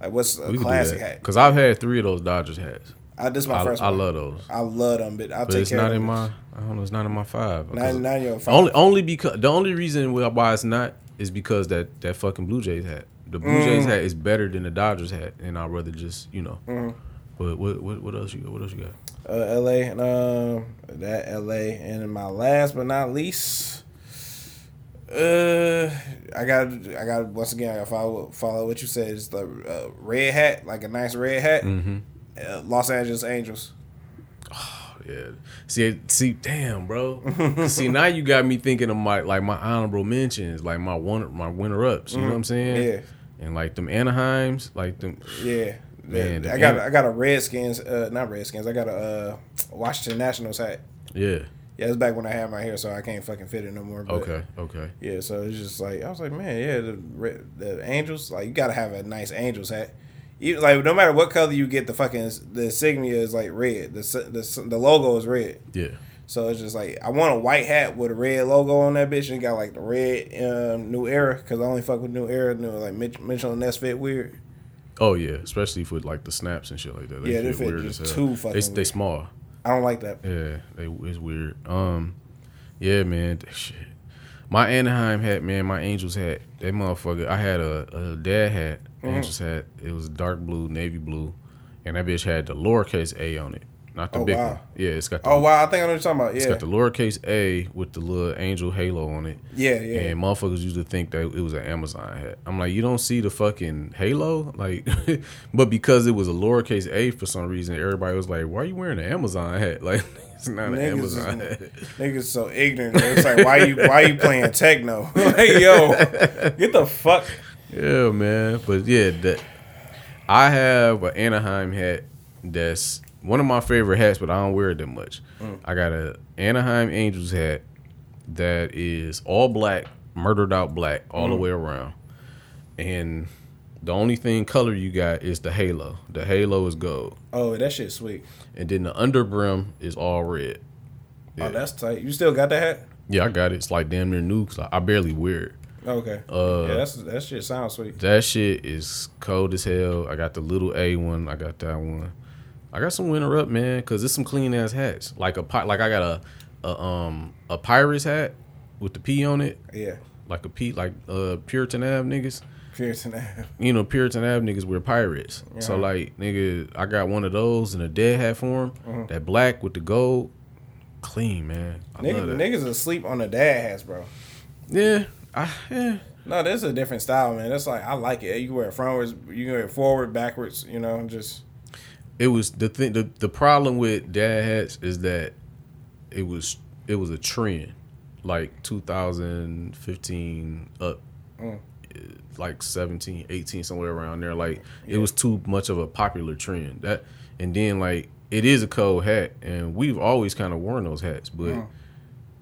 Like what's a classic hat? because I've had three of those Dodgers hats. I, this is my I, first I one. love those, I love them, but I'll but take it's care not of in my. I don't know. It's not in my five. Nine, because- nine, you're five. Only only because the only reason why it's not is because that that fucking Blue Jays hat. The Blue Jays Mm. hat is better than the Dodgers hat, and I'd rather just you know. Mm-hmm. But what, what what else you got? What else you got? uh, L.A. and um that L.A. and my last but not least, uh, I got I got once again I got follow follow what you said is the uh, red hat like a nice red hat. Mm-hmm. Uh, Los Angeles Angels. Oh, (sighs) yeah. See, see, damn, bro. (laughs) see, now you got me thinking of my like my honorable mentions, like my one my winner ups. You know what I'm saying? Mm-hmm. Yeah. And like them Anaheims, like them. (sighs) Yeah. Man, I got An- I got a Redskins, uh, not Redskins. I got a uh, Washington Nationals hat. Yeah. Yeah, it's back when I had my hair, so I can't fucking fit it no more. But Okay. Okay. Yeah, so it's just like I was like, man, yeah, the the Angels, like you gotta have a nice Angels hat. You, like no matter what color you get, the fucking the insignia is like red. The the the logo is red. Yeah. So it's just like I want a white hat with a red logo on that bitch and got like the red um, New Era because I only fuck with New Era. New like Mitch, Mitchell and Ness fit weird. Oh yeah, especially for like the snaps and shit like that. Yeah, they fit just as hell. too fucking They, they small. I don't like that. Yeah, they it's weird. Um, yeah, man, shit. My Anaheim hat, man, my Angels hat. That motherfucker. I had a, a dad hat, Mm-hmm. Angels hat. It was dark blue, navy blue, and that bitch had the lowercase a on it. not the Oh, big wow. one. Yeah, it's got the, Oh wow, I think I know what you're talking about. Yeah, it's got the lowercase a with the little angel halo on it. yeah, yeah. And motherfuckers used to think that it was an Amazon hat. I'm like, you don't see the fucking halo, (laughs) like, (laughs) but because it was a lowercase a for some reason, everybody was like, "Why are you wearing an Amazon hat?" (laughs) Like, it's not an Niggas Amazon is- hat. Niggas so ignorant. It's like why you why you playing techno? hey yo, get the fuck. Yeah, man. But yeah, that I have an Anaheim hat that's one of my favorite hats, but I don't wear it that much. Mm. I got a Anaheim Angels hat that is all black, murdered out black all the mm. way around. And the only thing color you got is the halo. The halo is gold. Oh, that shit's sweet. And then the underbrim is all red. Oh, that's tight. You still got that hat? Yeah, I got it. It's like damn near new 'cause I I barely wear it. Okay. Uh, yeah, that's that shit sounds sweet. That shit is cold as hell. I got the little A one. I got that one. I got some winter up, man, because it's some clean ass hats. Like a like I got a, a um a pirates hat with the P on it, Yeah. like a P like uh Puritan Ave niggas. Puritan Ave. You know Puritan Ave niggas wear pirates. So like nigga, I got one of those in a dead hat form. Mm-hmm. That black with the gold, clean man. I Niggas, niggas asleep on the dad hats, bro. Yeah, I yeah. No, this is a different style, man. That's like I like it. You can wear it frontwards, you can wear it forward, backwards. You know, just it was the thing the, the problem with dad hats is that it was it was a trend like 2015 up Mm. like 17 18 somewhere around there like it was too much of a popular trend that and then like it is a cold hat and we've always kind of worn those hats but Mm.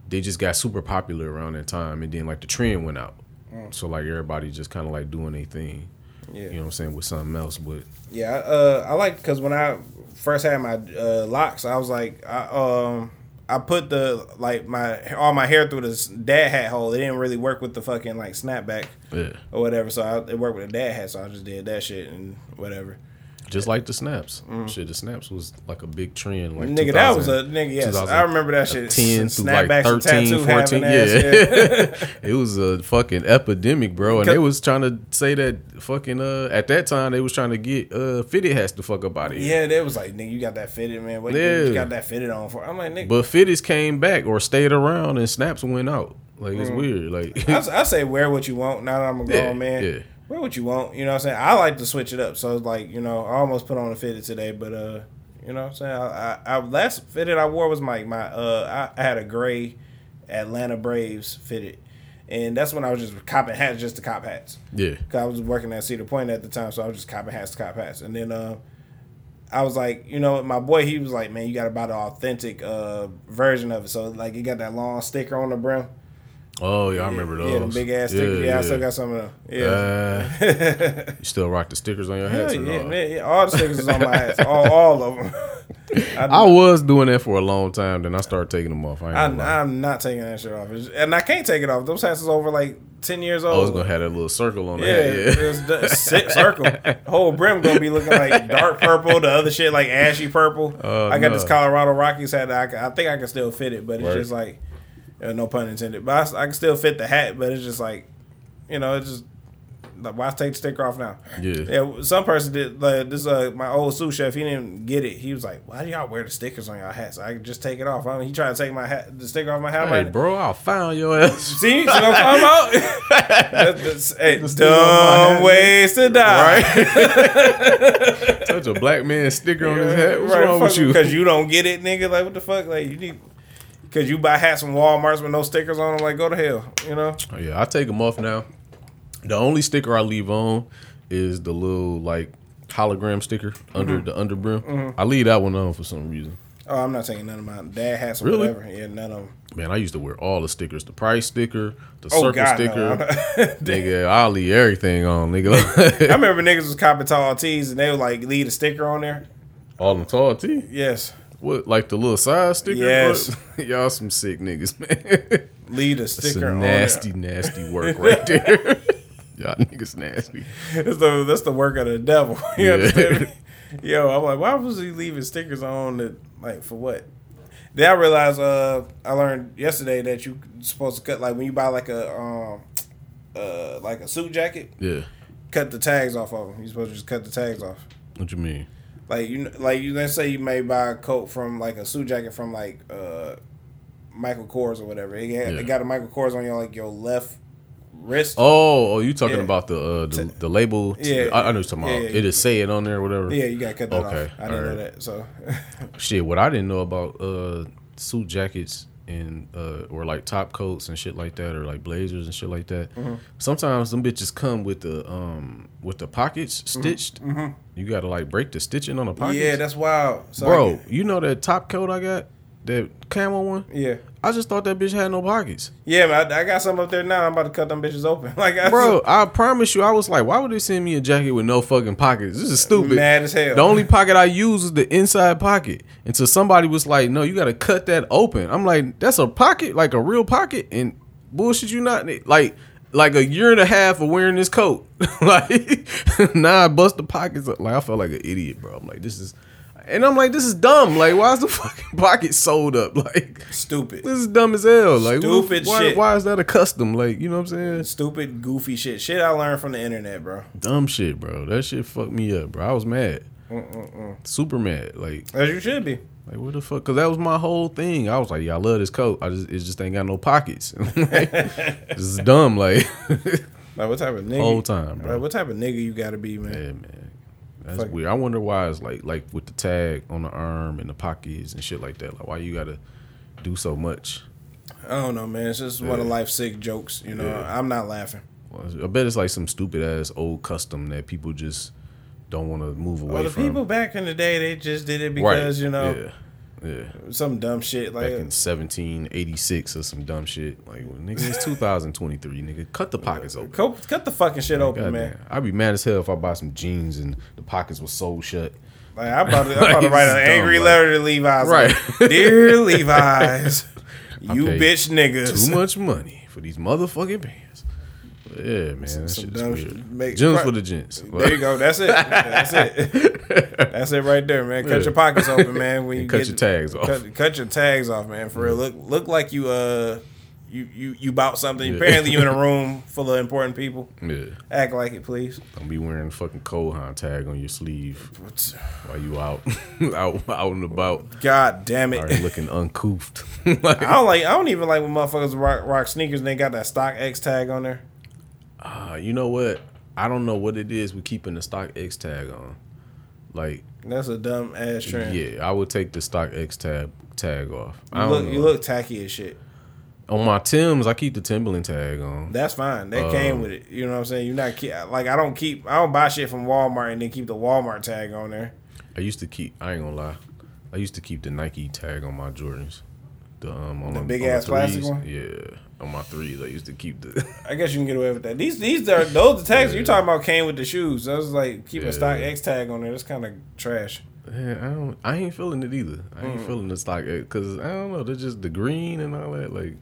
They just got super popular around that time and then like the trend went out Mm. so like everybody just kind of like doing their thing yeah. you know what i'm saying with something else but Yeah, I, uh, I like because when I first had my uh, locks, I was like, I um, I put the like my all my hair through this dad hat hole. It didn't really work with the fucking like snapback yeah or whatever. So I, it worked with a dad hat, so I just did that shit and whatever. Just like the snaps. Shit, the snaps was like a big trend. Like Mm. nigga, that was a nigga. Yes, I remember that shit. 10 through like Snapbacks and 13, 14. Yeah. (laughs) (laughs) it was a fucking epidemic, bro. And they was trying to say that fucking, uh, at that time, they was trying to get uh, fitted has to fuck up out of here. Yeah, they was like, nigga, you got that fitted, man. What Yeah. you got that fitted on for? I'm like, nigga. But fitteds came back or stayed around and snaps went out. Like, it's Mm. weird. Like, I, (laughs) I say wear what you want. Now that I'm a grown Yeah, man, yeah. Wear what you want. You know what I'm saying? I like to switch it up. So it's like, you know, I almost put on a fitted today, but uh, you know what I'm saying? I, I, I last fitted I wore was my my uh, I, I had a gray Atlanta Braves fitted, and that's when I was just copping hats just to cop hats. yeah. Cause I was working at Cedar Point at the time, so I was just copping hats to cop hats. And then uh, I was like, you know, my boy, he was like, man, you got to buy the authentic uh, version of it. So like, it got that long sticker on the brim. Oh, yeah, I remember those. Yeah, the big ass stickers. Yeah, I still got some of them. Yeah. Uh, you still rock the stickers on your Hell hats? yeah, no? man, yeah, all the stickers is on my hats, all, all of them. (laughs) I was doing that for a long time. Then I started taking them off. I ain't I, I'm not taking that shit off, It's- and I can't take it off. Those hats is over like ten years old. I was gonna have that little circle on the Yeah, hat. Yeah. it's the circle. (laughs) Whole brim gonna be looking like dark purple. The other shit like ashy purple. Oh, I got this. Colorado Rockies hat. That I, I think I can still fit it, but it's Word. just like, uh, no pun intended. But I, I can still fit the hat, but it's just like, you know, it's just like why take the sticker off now? Yeah. Yeah, some person did. Like, this uh, my old sous chef. He didn't get it. He was like, "Why do y'all wear the stickers on y'all hats? I can just take it off." I mean, he tried to take my hat, the sticker off my hat. Hey, like, bro, I found your ass. (laughs) See, what I'm talking about? That's- that's- (laughs) hey, my dumb ways to die. Right. (laughs) Touch a black man sticker on his hat. What's wrong with you? Because you don't get it, nigga. Like, what the fuck? Like, you need. Because you buy hats from Walmart's with no stickers on them. Like, go to hell. You know? Oh, yeah, I take them off now. The only sticker I leave on is the little like hologram sticker under mm-hmm. the under brim. Mm-hmm. I leave that one on for some reason. Oh, I'm not taking none of my dad hats or Really? whatever. Yeah, none of them. Man, I used to wear all the stickers: the price sticker, the Oh, circle God, sticker. no. (laughs) nigga, I leave everything on, nigga. (laughs) I remember niggas was copping tall tees and they would like leave a sticker on there. all the tall T. Yes. What, like the little side sticker? Yes. (laughs) Y'all some sick niggas, man. Leave a sticker on nasty, nasty work right there. (laughs) Y'all niggas nasty. That's the, that's the work of the devil. (laughs) You Yeah. understand? Yo, I'm like, why was he leaving stickers on that? Like, for what? Then I realized, uh, I learned yesterday that you supposed to cut like when you buy like a um, uh, like a suit jacket, Yeah. cut the tags off of them. You supposed to just cut the tags off. What you mean? Like you, like you. Let's say you may buy a coat from like a suit jacket from like uh Michael Kors or whatever. It, got- Yeah. it got a Michael Kors on your like your left wrist. Oh, oh, you talking Yeah. about the uh, the, the label? Yeah. I, I know you're talking about. yeah. It is say it on there, or whatever. Yeah, you gotta cut that Okay, off. I didn't know that. So (laughs) Shit, what I didn't know about uh suit jackets and uh or like top coats and shit like that or like blazers and shit like that. Mm-hmm. Sometimes them bitches come with the um with the pockets stitched. You gotta like break the stitching on the pockets. Mm-hmm. yeah, that's wild. So bro. get- You know that top coat I got, that camo one. yeah, I just thought that bitch had no pockets. yeah. Man, I, I got some up there now. I'm about to cut them bitches open. (laughs) Like, I Bro, I promise you, I was like, why would they send me a jacket with no fucking pockets? This is stupid. mad as hell. The only pocket I use is the inside pocket. Until somebody was like, no, you got to cut that open. I'm like, that's a pocket, like a real pocket. And bullshit, you not like, like a year and a half of wearing this coat. (laughs) like, (laughs) now I bust the pockets up. Like, I felt like an idiot, bro. I'm like, this is, and I'm like, this is dumb. Like, why is the (laughs) fucking pocket sold up? Like, stupid, this is dumb as hell. Like, Stupid why, shit. Why is that a custom? Like, you know what I'm saying? stupid, goofy shit. Shit I learned from the internet, bro. Dumb shit, bro. That shit fucked me up, bro. I was mad. Super mad. Like, As you should be. like what the fuck? Because that was my whole thing. I was like, yeah, I love this coat. I just, it just ain't got no pockets. (laughs) like, this is (laughs) dumb. Like, Like, what type of nigga? whole time, bro. Like, what type of nigga you gotta be, man? Yeah, man. That's Fuck. weird. I wonder why it's like, like with the tag on the arm and the pockets and shit like that. Like, why you gotta do so much? I don't know, man. It's just one of life's sick jokes. You know, Yeah. I'm not laughing. Well, I bet it's like some stupid ass old custom that people just don't want to move away Well, the from. people back in the day, they just did it right? because you know yeah, yeah. some dumb shit. Like, back in 1786 or some dumb shit. Like, well, nigga, it's 2023, nigga. Cut the pockets open. cut, cut the fucking shit open, God man. damn. I'd be mad as hell if I buy some jeans and the pockets were so shut. Like, I'm about to, I'm (laughs) about to write an angry letter to Levi's. Right. Like, (laughs) Dear Levi's, you bitch niggas. Too much money for these motherfucking pants. Yeah, man, that some shit is dumb weird. Make- Gents for the gents. There you go. That's it. That's it. (laughs) That's it right there, man. Cut Yeah. your pockets open, man. When you cut get, your tags off. Cut, cut your tags off, man. For real. Look look like you uh you you you bought something. Yeah. Apparently you in a (laughs) room full of important people. Yeah, Act like it, please. don't be wearing fucking Kohan tag on your sleeve while you out, (laughs) out, out and about. God damn it. Already looking uncouthed. like, I don't like. I don't even like when motherfuckers rock, rock sneakers and they got that StockX tag on there. Uh, you know what? I don't know what it is with keeping the StockX tag on. Like, That's a dumb ass trend. yeah, I would take the StockX tag tag off. You don't look, know. you look tacky as shit. on my Tims. I keep the Timberland tag on. That's fine. That Um, came with it. You know what I'm saying? You're not keep, like I don't keep. I don't buy shit from Walmart and then keep the Walmart tag on there. I used to keep. I ain't gonna lie. I used to keep the Nike tag on my Jordans. The um on The big on ass plastic threes. one? Yeah, on my threes. I used to keep the. I guess you can get away with that. These these are those the tags you talking about came with the shoes. I was like keep a StockX tag on there. That's kind of trash. Yeah, I don't. I ain't feeling it either. I ain't Mm. feeling the stock because I don't know. They're just the green and all that. Like,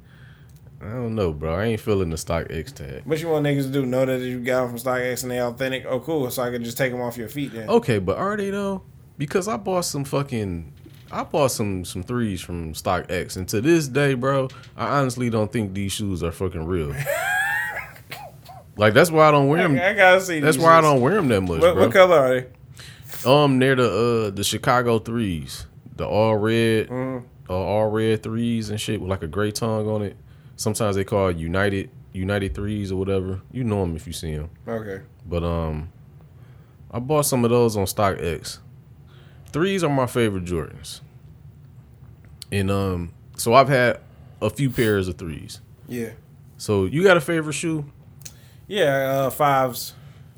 I don't know, bro. I ain't feeling the StockX tag. What you want niggas to do? Know that you got them from StockX and they authentic. Oh, cool. So I can just take them off your feet then. Okay, but are they though? Because I bought some fucking. I bought some some threes from StockX, and to this day, bro, I honestly don't think these shoes are fucking real. (laughs) like that's why I don't wear them. I, I gotta see. That's why I don't wear them that much, What, bro. what color are they? Um, they're the uh the Chicago threes, the all red, Mm-hmm. uh, all red threes and shit with like a gray tongue on it. Sometimes they call it United United threes or whatever. You know them if you see them. Okay. But um, I bought some of those on StockX. Threes are my favorite Jordans, and um, so I've had a few pairs of threes. Yeah. So you got a favorite shoe? Yeah. Uh, fives.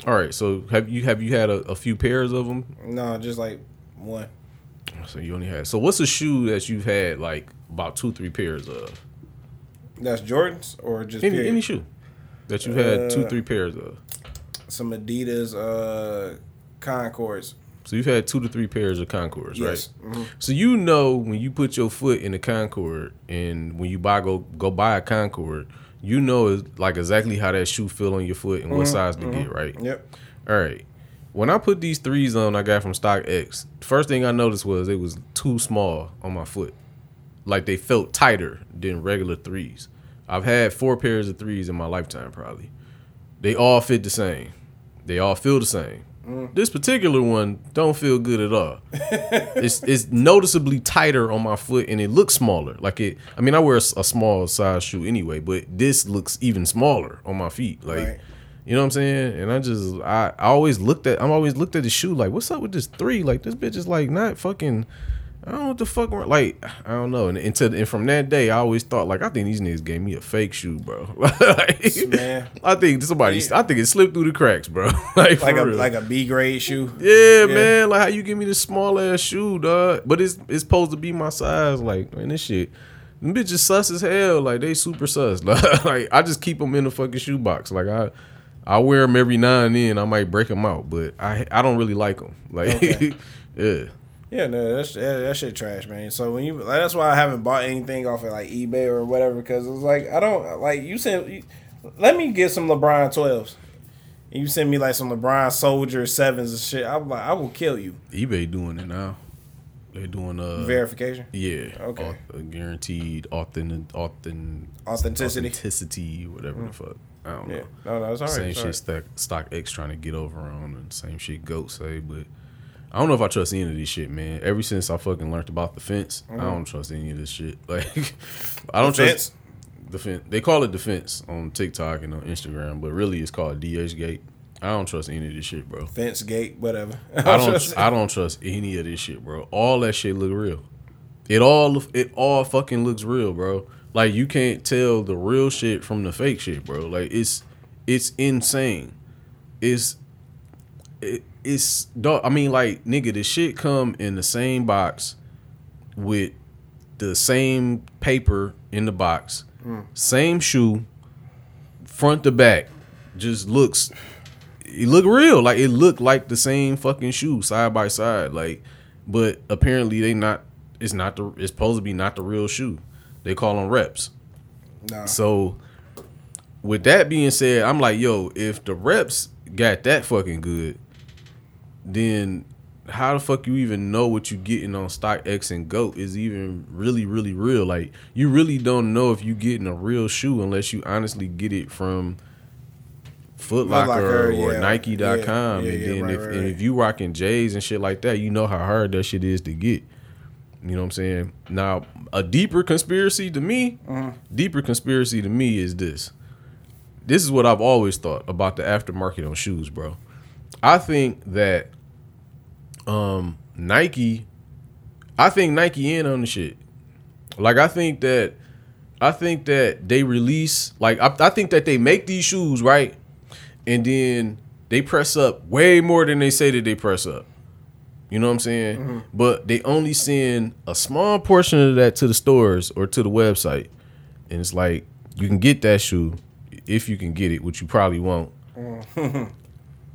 All right. So have you have you had a, a few pairs of them? No, just like one. So you only had. So what's a shoe that you've had like about two three pairs of? That's Jordans or just Any any shoe that you've had two Uh, three pairs of. some Adidas uh Concords. So you've had two to three pairs of Concords, Yes. right? Mhm. So you know when you put your foot in a Concord and when you buy go go buy a Concord, you know like exactly how that shoe feel on your foot and what size to get, right? Yep. All right. When I put these threes on I got from StockX, first thing I noticed was it was too small on my foot. Like they felt tighter than regular threes. I've had four pairs of threes in my lifetime probably. They all fit the same. They all feel the same. Mm. This particular one don't feel good at all. (laughs) it's it's noticeably tighter on my foot and it looks smaller. Like it. I mean, I wear a small size shoe anyway, but this looks even smaller on my feet. Like. Right. You know what I'm saying? And I just I, I always looked at I'm always looked at the shoe like what's up with this three? Like this bitch is like not fucking I don't know what the fuck like I don't know. And until and from that day I always thought like I think these niggas gave me a fake shoe, bro. (laughs) like, Man. I think somebody I think it slipped through the cracks, bro. (laughs) like Like a real. like a B grade shoe. yeah, man. Like how you give me this small ass shoe, dog? But it's it's supposed to be my size. Like man, this shit. Them bitches sus as hell. Like they super sus. (laughs) like I just keep them in the fucking shoebox. Like I, I wear them every now and then. I might break them out, but I I don't really like them. Like Okay. yeah, Yeah, no, that's that, that shit trash, man. So when you like, that's why I haven't bought anything off of like eBay or whatever because it's like I don't like you said. You, let me get some LeBron twelves. And you send me like some LeBron Soldier sevens and shit. I'm like, I will kill you. eBay doing it now. They doing uh Verification, yeah Okay. au- uh, guaranteed authentic authentic authenticity. authenticity whatever the fuck. I don't Yeah, know. no, no, it's alright. Same it's shit alright. stock, StockX trying to get over on, and same shit Goat say, but I don't know if I trust any of this shit, man. Ever since I fucking learned about the fence, I mm-hmm. don't trust any of this shit. (laughs) Like, I don't Fence? trust defense. They call it defense on TikTok and on Instagram, but really it's called DHgate. I don't trust any of this shit, bro. Fence gate, whatever. (laughs) I don't. I don't trust any of this shit, bro. All that shit look real. It all. It all fucking looks real, bro. Like you can't tell the real shit from the fake shit, bro. Like it's, it's insane. It's, it, it's. Dog, I mean, like nigga, the shit come in the same box, with the same paper in the box, hmm. same shoe, front to back, just looks it look real. Like it looked like the same fucking shoe side by side. Like, but apparently they not. It's not the. It's supposed to be not the real shoe. They call them reps. Nah. So, with that being said, I'm like, yo, if the reps got that fucking good, then how the fuck you even know what you getting on StockX and Goat is even really, really real? Like, you really don't know if you getting a real shoe unless you honestly get it from Foot Locker, Locker, or yeah. Nike.com. Yeah, yeah, and then right, if right, and if you rocking J's and shit like that, you know how hard that shit is to get. You know what I'm saying? Now, a deeper conspiracy to me, Uh-huh. deeper conspiracy to me is this. This is what I've always thought about the aftermarket on shoes, bro. I think that um Nike I think Nike in on the shit. Like I think that I think that they release like I, I think that they make these shoes, right? And then they press up way more than they say that they press up. You know what I'm saying? But they only send a small portion of that to the stores or to the website. And it's like you can get that shoe if you can get it, which you probably won't. (laughs)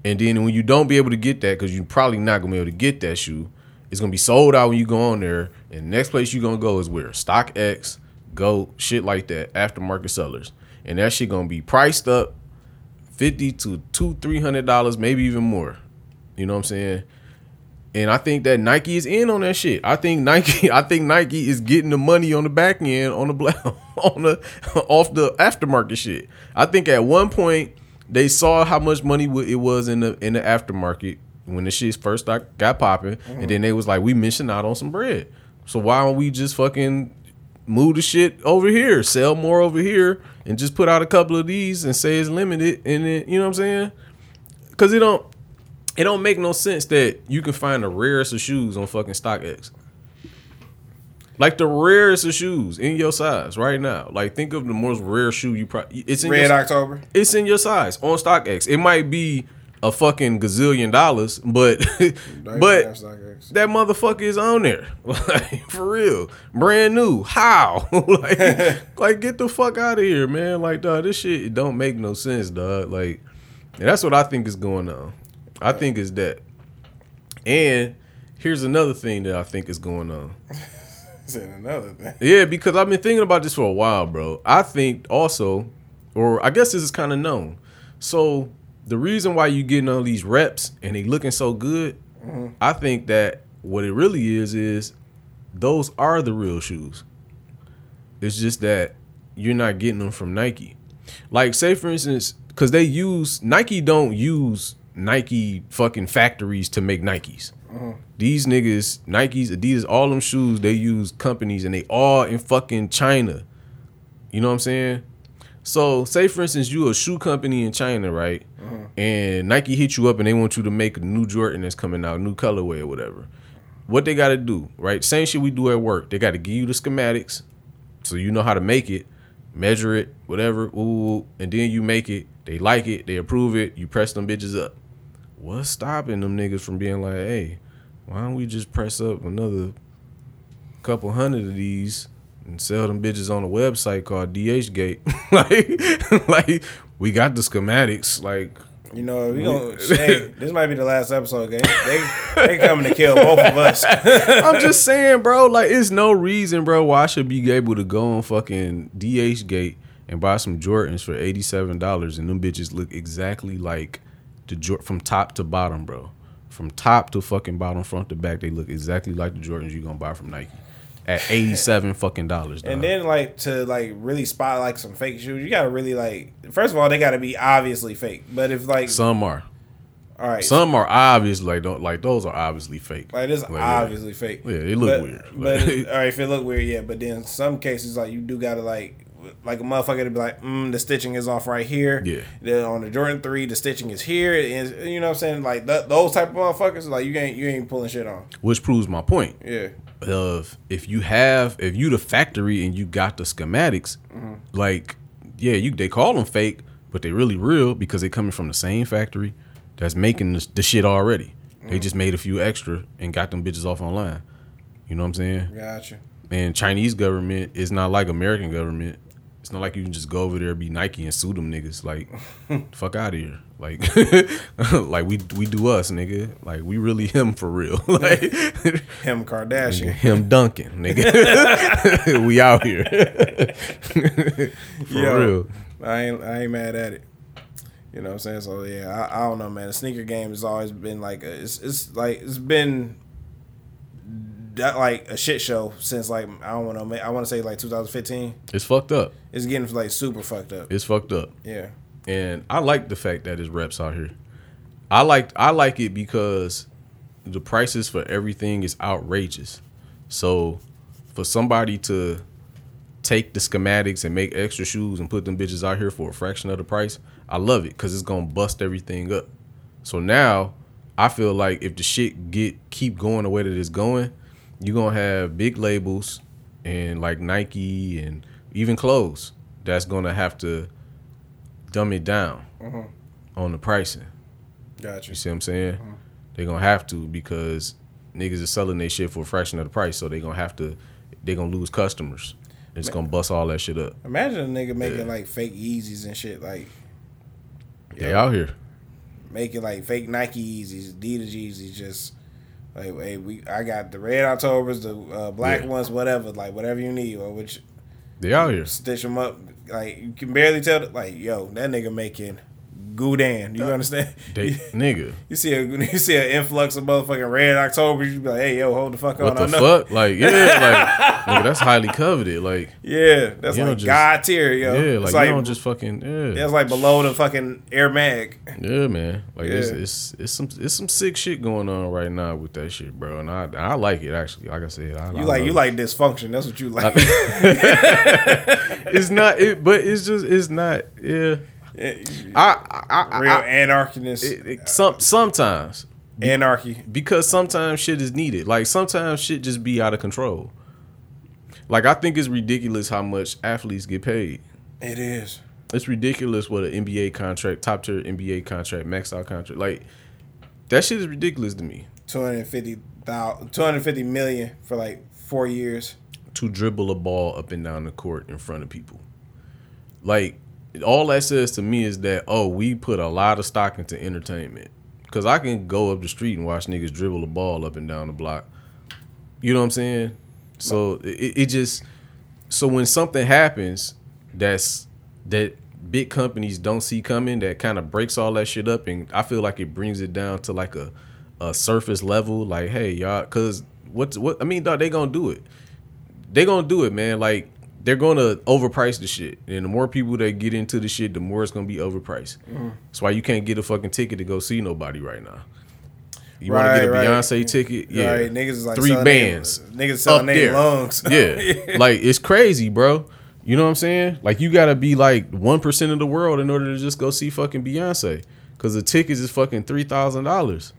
and then when you don't be able to get that, because you're probably not gonna be able to get that shoe, it's gonna be sold out when you go on there. And the next place you're gonna go is where StockX, Go, shit like that, aftermarket sellers. And that shit gonna be priced up fifty to two, three hundred dollars, maybe even more. You know what I'm saying? And I think that Nike is in on that shit. I think (laughs) Nike, I think Nike is getting the money on the back end on the black (laughs) on the (laughs) off the aftermarket shit. I think at one point they saw how much money it was in the in the aftermarket when the shit first got, popping, and then they was like, we missing out on some bread. So why don't we just fucking move the shit over here, sell more over here, and just put out a couple of these and say it's limited, and then you know what I'm saying? Because it don't it don't make no sense that you can find the rarest of shoes on fucking StockX. Like the rarest of shoes in your size right now. Like think of the most rare shoe you probably it's in Red your, October. it's in your size on StockX. It might be a fucking gazillion dollars, but (laughs) but that motherfucker is on there. (laughs) Like for real. Brand new. How? (laughs) like, like get the fuck out of here, man. Like dog, this shit it don't make no sense, dog. Like and that's what I think is going on. I think is that. And here's another thing that I think is going on. Said another thing. Yeah, because I've been thinking about this for a while, bro. I think also, or I guess this is kind of known. So the reason why you getting all these reps and they looking so good, mm-hmm. I think that what it really is is those are the real shoes. It's just that you're not getting them from Nike. Like say for instance, because they use Nike don't use Nike fucking factories to make Nikes. These niggas, Nikes, Adidas, all them shoes, they use companies and they all in fucking China. You know what I'm saying? So, say for instance, you a shoe company in China, right? Uh-huh. And Nike hit you up and they want you to make a new Jordan that's coming out, new colorway or whatever. What they got to do, right? Same shit we do at work. They got to give you the schematics, so you know how to make it, measure it, whatever. Ooh, and then you make it. They like it. They approve it. You press them bitches up. What's stopping them niggas from being like, hey, why don't we just press up another couple hundred of these and sell them bitches on a website called DHgate? (laughs) like, (laughs) like we got the schematics. Like, You know, we gonna. (laughs) hey, this might be the last episode. They they coming to kill both of us. I'm just saying, bro. Like, it's no reason, bro, why I should be able to go on fucking DHgate and buy some Jordans for eighty seven dollars, and them bitches look exactly like the from top to bottom, bro. From top to fucking bottom, front to back, they look exactly like the Jordans you gonna buy from Nike at (laughs) eighty seven fucking dollars. And then like to like really spot like some fake shoes, you gotta really like. First of all, they gotta be obviously fake. But if like, some are, all right, some are obviously like don't like those are obviously fake. like this Like, yeah. obviously fake. Yeah, they look but, weird. But (laughs) all right, if it look weird, yeah. But then some cases like you do gotta like. Like a motherfucker to be like, mm, the stitching is off right here. Yeah. Then on the Jordan three, the stitching is here. And you know what I'm saying? Like th- those type of motherfuckers, like you ain't you ain't pulling shit on. Which proves my point. Yeah. of if you have if you the factory and you got the schematics, like yeah, you they call them fake, but they really real because they coming from the same factory that's making the, the shit already. They just made a few extra and got them bitches off online. You know what I'm saying? Gotcha. And Chinese government is not like American government. It's not like you can just go over there be Nike and sue them niggas. Like, (laughs) fuck out of here. Like, (laughs) like we we do us, nigga. Like we really him for real. (laughs) like Him Kardashian. him Duncan, nigga. we out here. For Yo, real. I ain't I ain't mad at it. You know what I'm saying? So yeah, I, I don't know, man. The sneaker game has always been like a, it's it's like it's been that like a shit show since like I don't want to I want to say like 2015. It's fucked up. It's getting like super fucked up. It's fucked up. Yeah. And I like the fact that it's reps out here. I like I like it because the prices for everything is outrageous. So for somebody to take the schematics and make extra shoes and put them bitches out here for a fraction of the price, I love it because it's gonna bust everything up. So now I feel like if the shit get keep going the way that it's going, you're gonna have big labels and like Nike and even clothes that's gonna have to dumb it down mm-hmm. on the pricing. Gotcha. You see what I'm saying? Mm-hmm. They're gonna have to because niggas is selling their shit for a fraction of the price, so they're gonna have to they're gonna lose customers. It's gonna bust all that shit up. Imagine a nigga making like fake Yeezys and shit, like They out here. making like fake Nike Yeezys, Adidas Yeezys, just like hey, we I got the red Octobers, the uh, black Yeah. ones, whatever, like whatever you need, or which They out here. stitch them up. Like you can barely tell. Like yo, that nigga making Goudan. You understand? They (laughs) nigga. You see a you see an influx of motherfucking red October. You be like, hey yo, hold the fuck What on. the I know. fuck? Like, yeah, like (laughs) nigga, that's highly coveted. Like, Yeah, that's You like don't just- god tier, yo. yeah, like, it's you don't just fucking yeah. that's like below the fucking Air Mag. Yeah, man. Like it's, Yeah. it's it's some it's some sick shit going on right now with that shit, bro. And I I like it actually. Like I said, I, You I like you it. like dysfunction. That's what you like. (laughs) it's not it, but it's just it's not yeah. I I, I, Real I anarchist. it, it, some sometimes anarchy. because sometimes shit is needed. Like sometimes shit just be out of control. Like I think it's ridiculous how much athletes get paid. It is. It's ridiculous what an NBA contract, top tier NBA contract, max out contract. Like that shit is ridiculous to me. 250, 250 million for like four years. to dribble a ball up and down the court in front of people. Like all that says to me is that oh, we put a lot of stock into entertainment. Cause I can go up the street and watch niggas dribble a ball up and down the block. You know what I'm saying? So it, it just so when something happens that's that big companies don't see coming that kind of breaks all that shit up and I feel like it brings it down to like a a surface level like hey y'all cuz what's what I mean dog they going to do it they gonna do it, man. Like they're gonna overprice the shit, and the more people that get into the shit, the more it's gonna be overpriced. Mm-hmm. That's why you can't get a fucking ticket to go see nobody right now. You want to get a Right, right. Beyonce ticket? Yeah, Right, niggas is like three bands. niggas selling their lungs. yeah, (laughs) like it's crazy, bro. You know what I'm saying? Like you gotta be like one percent of the world in order to just go see fucking Beyonce, because the tickets is fucking three thousand dollars.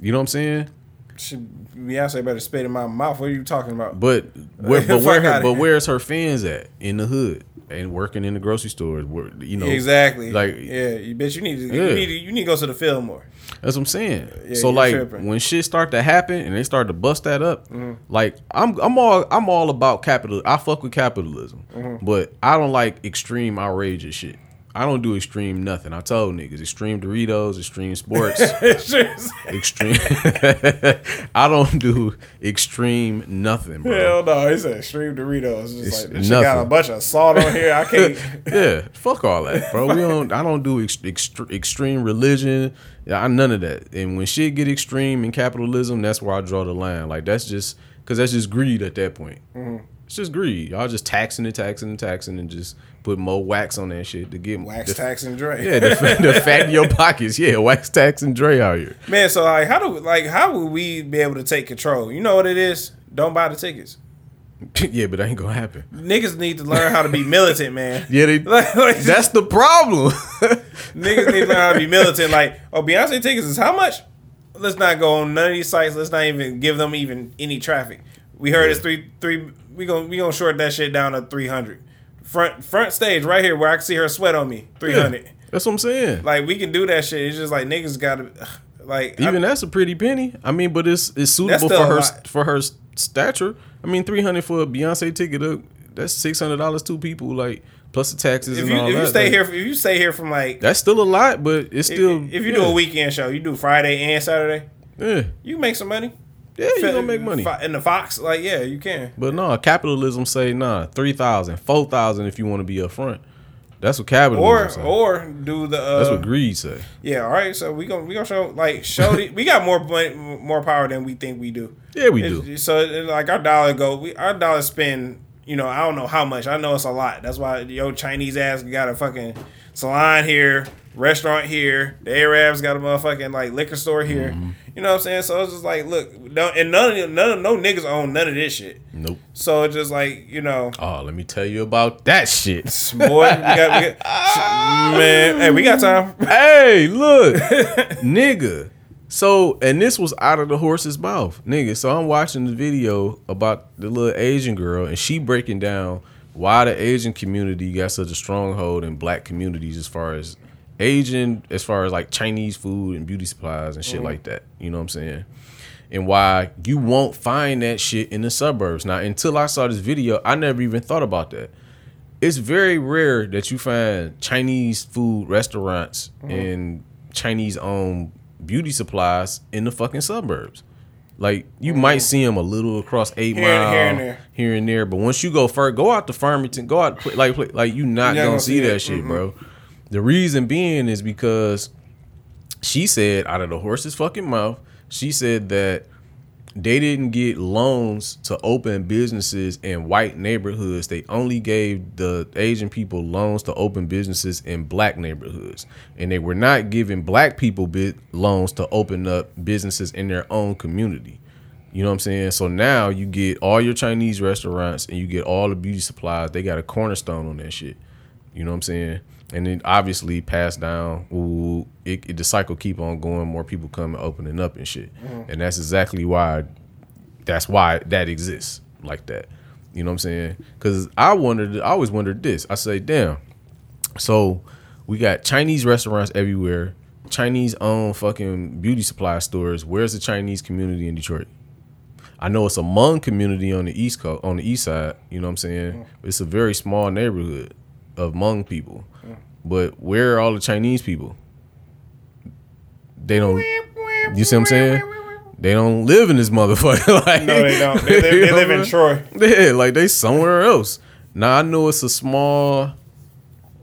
You know what I'm saying? Should Beyonce better spit in my mouth. What are you talking about? But (laughs) where, but where her, but where's her fans at in the hood and working in the grocery stores? Where you know exactly. like- yeah, you bitch. You need to. Yeah. You need to. You need to go to the film more. That's what I'm saying. Yeah, so like tripping. when shit start to happen and they start to bust that up, Mm-hmm. like I'm I'm all I'm all about capital. I fuck with capitalism, Mm-hmm. but I don't like extreme outrageous shit. I don't do extreme nothing. I told niggas extreme Doritos, extreme sports, (laughs) extreme. (laughs) I don't do extreme nothing, bro. Hell no, it's a extreme Doritos. It's just It's like this got a bunch of salt on here. I (laughs) can't. yeah, fuck all that, bro. We don't. I don't do ex- ext- extreme religion. I none of that. And when shit get extreme in capitalism, that's where I draw the line. Like that's just because that's just greed at that point. Mm-hmm. It's just greed. Y'all just taxing and taxing and taxing and just put more wax on that shit to get Wax the, tax and Dre. (laughs) Yeah, the, the fat in your pockets. Yeah, wax tax and Dre out here. Man, so like, how do like how would we be able to take control? You know what it is? Don't buy the tickets. (laughs) yeah, but that ain't gonna happen. Niggas need to learn how to be militant, man. (laughs) Yeah, they, Like, like, that's the problem. niggas need to learn how to be militant. Like, oh, Beyonce tickets is how much? Let's not go on none of these sites. Let's not even give them even any traffic. We heard it's three three. We gonna we gonna short that shit down to three hundred. Front front stage right here where I can see her sweat on me. Three hundred. that's what I'm saying. Like we can do that shit. It's just like niggas gotta like Even I- that's a pretty penny. I mean, but it's it's suitable for her lot. for her stature. I mean, three hundred for a Beyonce ticket. up. That's six hundred dollars two people. Like plus the taxes if and you all if that. you stay like, here if you stay here from like that's still a lot, but it's still. if, if you do a weekend show, you do Friday and Saturday, yeah, you make some money. Yeah, you gonna make money. In the Fox, like yeah, you can. But no, capitalism say nah, three thousand, four thousand if you want to be up front. That's what capitalism Or say. or do the uh, that's what greed say. yeah. All right, so we gonna we gonna show like show the, we got more more power than we think we do. Yeah, we It's- do. So like our dollar go, we our dollar spend. You know, I don't know how much. I know it's a lot. That's why yo Chinese ass got a fucking salon here, restaurant here. The Arabs got a motherfucking like liquor store here. Mm-hmm. You know what I'm saying? So it's just like, look, no, and none of none of no niggas own none of this shit. Nope. So it's just like you know, Oh, let me tell you about that shit. (laughs) boy, we got, we got (laughs) man. Hey, we got time. hey, look, (laughs) nigga. So, and this was out of the horse's mouth, nigga. So I'm watching the video about the little Asian girl, and she breaking down why the Asian community got such a stronghold in black communities as far as Asian, as far as like Chinese food and beauty supplies and shit like that. You know what I'm saying? And why you won't find that shit in the suburbs. Now, until I saw this video, I never even thought about that it's very rare that you find Chinese food restaurants Mm-hmm. and Chinese owned beauty supplies in the fucking suburbs. Like you might see them a little across Eight Mm-hmm. Here- Mile, here and there. here and there, but once you go first, go out to Farmington, go out pl- like like you not gonna, gonna see see that it. shit, Mhm. bro. The reason being is because she said out of the horse's fucking mouth, she said that they didn't get loans to open businesses in white neighborhoods. They only gave the Asian people loans to open businesses in black neighborhoods. And they were not giving black people bit loans to open up businesses in their own community. You know what I'm saying? So now you get all your Chinese restaurants and you get all the beauty supplies. They got a cornerstone on that shit. You know what I'm saying? And then obviously passed down. Ooh, it, it- the cycle keep on going. More people come and opening up and shit. Mm-hmm. And that's exactly why. That's why that exists like that. You know what I'm saying? Because I wondered. I always wondered this. I say, damn. So we got Chinese restaurants everywhere. Chinese owned fucking beauty supply stores. Where's the Chinese community in Detroit? I know it's a Hmong community on the east coast, on the east side. You know what I'm saying? Mm-hmm. It's a very small neighborhood of Hmong people. But where are all the Chinese people? They don't. You see what I'm saying? They don't live in this motherfucker. (laughs) like, No, they don't. They live, they live in Troy. Yeah, like they somewhere else. Now I know it's a small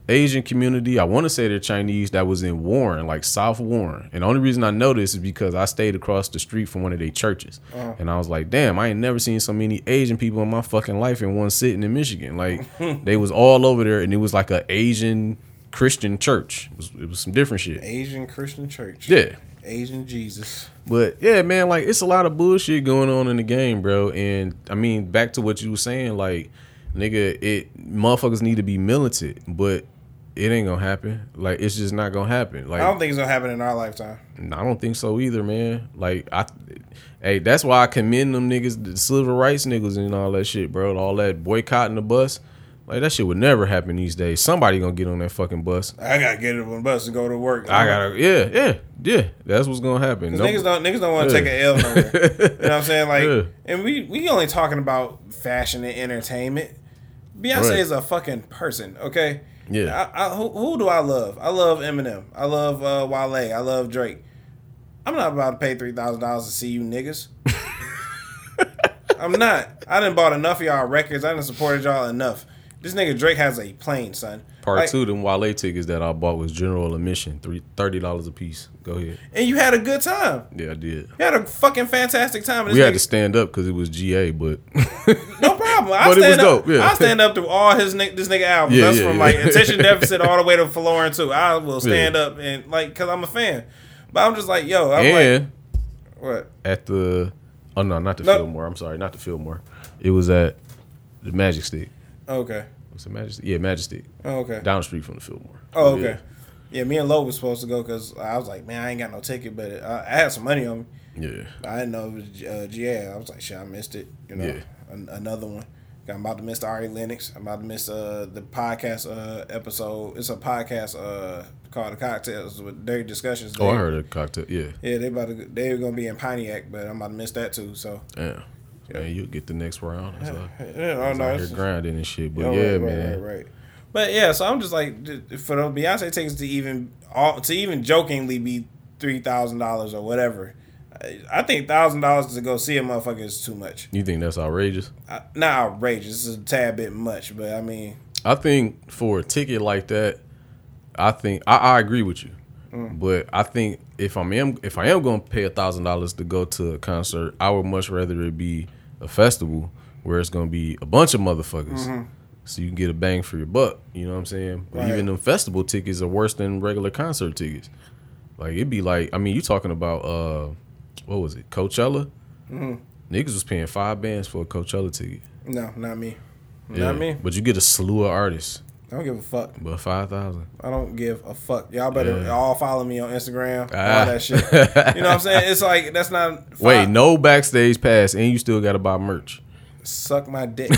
Asian community. I want to say they're Chinese that was in Warren, like South Warren. And the only reason I know this is because I stayed across the street from one of their churches, uh-huh. and I was like, damn, I ain't never seen so many Asian people in my fucking life in one sitting in Michigan. Like (laughs) they was all over there, and it was like a Asian Christian church. It was, it was some different shit. Asian Christian Church. Yeah. Asian Jesus. But yeah, man, like it's a lot of bullshit going on in the game, bro. And I mean, back to what you were saying, like, nigga, it motherfuckers need to be militant, but it ain't gonna happen. Like, it's just not gonna happen. Like, I don't think it's gonna happen in our lifetime. I don't think so either, man. Like, I, hey, that's why I commend them niggas, the civil rights niggas, and all that shit, bro. All that boycotting the bus. Like that shit would never happen these days. Somebody gonna get on that fucking bus. I gotta get on the bus and go to work. I gotta, yeah, yeah, yeah. That's what's gonna happen. No- niggas don't niggas don't want to Yeah. take an L nowhere. you know what I'm saying? Like, Yeah. and we we only talking about fashion and entertainment. Beyonce Right. is a fucking person, okay? Yeah. I, I, who, who do I love? I love Eminem. I love uh, Wale. I love Drake. I'm not about to pay three thousand dollars to see you niggas. (laughs) I'm not. I didn't bought enough of y'all records. I didn't supported y'all enough. This nigga Drake has a plane, son. Part Like, two, them Wale tickets that I bought was general admission, three thirty dollars a piece. Go ahead. and you had a good time. Yeah, I did. You had a fucking fantastic time. We had nigga- to stand up because it was GA, but (laughs) No problem. I But it was stand up. dope, yeah. I stand up through all his this nigga albums. Yeah, That's yeah, from yeah. like attention (laughs) deficit all the way to Folarin II. I will stand up and like because I'm a fan. But I'm just like, yo, I'm and like, what? at the oh no, not the No. Fillmore. I'm sorry, not the Fillmore. It was at the Magic Stick. Okay. What's the? Stick? Yeah, Majesty. Oh, okay. Down the street from the Fillmore. Oh, okay. Yeah, me and Lo was supposed to go because I was like, man, I ain't got no ticket, but I, I had some money on me. Yeah. I didn't know it was uh, GA. I was like, shit, I missed it. You know, Yeah. An- another one. I'm about to miss the Ari Lennox. I'm about to miss uh, the podcast uh, episode. It's a podcast uh, called The Cocktails with Dirty Discussions. Oh, I heard a cocktail. Yeah. Yeah, they about to they were gonna be in Pontiac, but I'm about to miss that too. So Yeah. Man, you'll get the next round. That's all. yeah, That's no, it's- here grinding and shit. But yeah, right, man. right, right. But yeah, so I'm just like for the Beyonce tickets to even all to even jokingly be three thousand dollars or whatever. I- I think thousand dollars to go see a motherfucker is too much. You think that's outrageous? I, not outrageous, it's a tad bit much, but I mean, I think for a ticket like that, I think I, I agree with you. Mm. But I think if I'm am if I am going to pay a thousand dollars to go to a concert, I would much rather it be a festival where it's going to be a bunch of motherfuckers, so you can get a bang for your buck. You know what I'm saying? But Mm-hmm. Right. even them festival tickets are worse than regular concert tickets. Like it'd be like I mean, you talking about uh, what was it, Coachella? Mm-hmm. Niggas was paying five bands for a Coachella ticket. no, not me, Yeah. not me. But you get a slew of artists, I don't give a fuck. but five thousand. I don't give a fuck. Y'all better Yeah. all follow me on Instagram, Ah. all that shit. You know what I'm saying? It's like that's not. (laughs) Wait, no backstage pass, and you still got to buy merch. suck my dick. (laughs)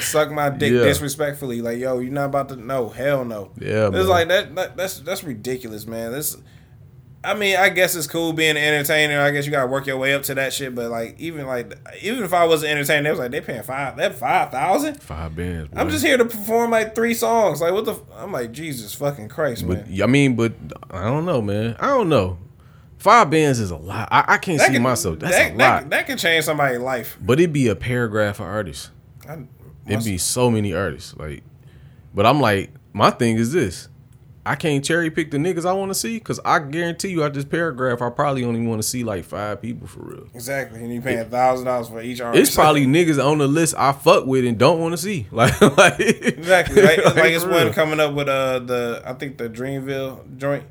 suck my dick Yeah. disrespectfully. Like, yo, you're not about to no, hell no. Yeah, It's man. like that, that that's that's ridiculous, man. This I mean, I guess it's cool being an entertainer. I guess you gotta work your way up to that shit. But like, even like, even if I was an entertainer, they was like they paying five, that five thousand. Five bands. I'm just here to perform like three songs. Like, what the? f- I'm like, Jesus fucking Christ, But man. I mean, but I don't know, man. I don't know. Five bands is a lot. I, I can't see could- myself. That's that, a that- lot. That, could change somebody's life. but it'd be a paragraph of artists. I, It'd be so many artists. Like, but I'm like, my thing is this. I can't cherry pick the niggas I want to see because I guarantee you, out this paragraph, I probably only want to see like five people for real. exactly, and you paying thousand dollars for each artist. It's probably niggas on the list I fuck with and don't want to see. (laughs) Like, like Exactly. Like, (laughs) like, it's one real. coming up with uh the I think the Dreamville joint.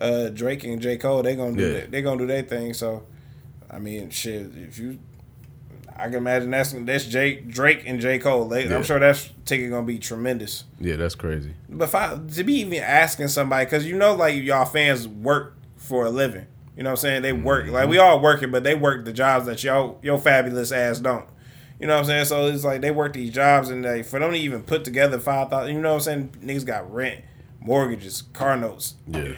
Uh Drake and J. Cole, they gonna do Yeah. that. they gonna do their thing. So I mean shit, if you I can imagine that's that's Jake Drake and J. Cole. They, Yeah. I'm sure that's ticket gonna be tremendous. Yeah, that's crazy. But I, to be even asking somebody, because you know, like y'all fans work for a living. You know what I'm saying? They work like mm-hmm. we all working, but they work the jobs that y'all your fabulous ass don't. You know what I'm saying? So it's like they work these jobs and they for them to even put together five thousand. You know what I'm saying? Niggas got rent, mortgages, car notes, Yeah.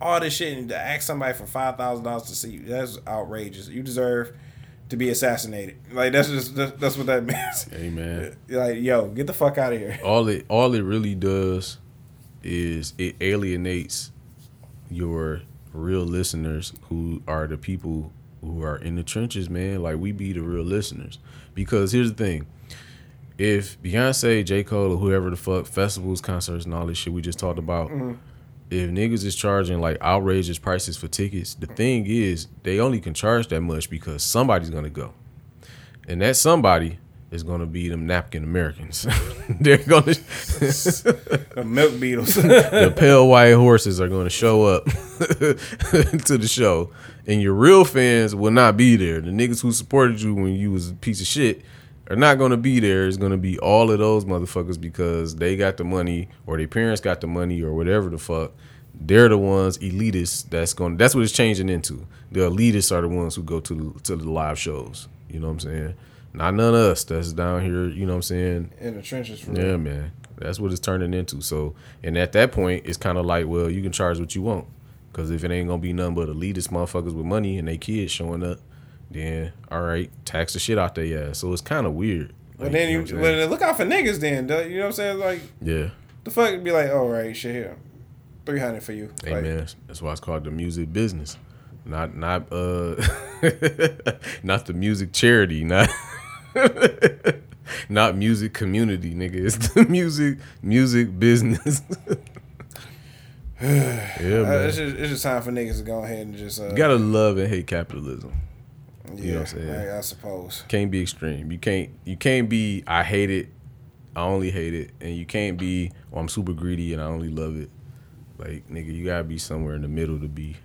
all this shit, and to ask somebody for five thousand dollars to see you, that's outrageous. You deserve to be assassinated. Like that's just that's, what that (laughs) means. Hey man. like yo, get the fuck out of here. all it all it really does is it alienates your real listeners who are the people who are in the trenches, man. Like we be the real listeners. Because here's the thing. if Beyonce, J. Cole, or whoever the fuck, festivals, concerts, and all this shit we just talked about, mm-hmm. If niggas is charging like outrageous prices for tickets, the thing is they only can charge that much because somebody's gonna go. And that somebody is gonna be them napkin Americans. (laughs) They're gonna (laughs) The milk beetles. the pale white horses are gonna show up (laughs) to the show. And your real fans will not be there. The niggas who supported you when you was a piece of shit are not gonna be there. It's gonna be all of those motherfuckers because they got the money or their parents got the money or whatever the fuck. They're the ones elitists that's going to that's what it's changing into. The elitists are the ones who go to the, to the live shows. You know what I'm saying? Not none of us that's down here, you know what I'm saying? in the trenches for Yeah, real. man. That's what it's turning into. So, and at that point, it's kind of like, well, you can charge what you want. Because if it ain't going to be nothing but elitist motherfuckers with money and they kids showing up, then, all right, tax the shit out their ass. So it's kind of weird. But then you, know I'm but look out for niggas then. duh, You know what I'm saying? Like yeah. the fuck be like, all right, shit here, three hundred for you. Hey, Like, man. That's why it's called the music business. Not, not, uh, (laughs) not the music charity. Not, (laughs) not music community, nigga. It's the music, music business. (laughs) (sighs) yeah, uh, man. it's just it's just time for niggas to go ahead and just uh, You gotta love and hate capitalism. Yeah, you know what I'm saying? I, I suppose. Can't be extreme. You can't. You can't be. I hate it. I only hate it, and you can't be. Oh, I'm super greedy and I only love it. Like nigga, you gotta be somewhere in the middle to be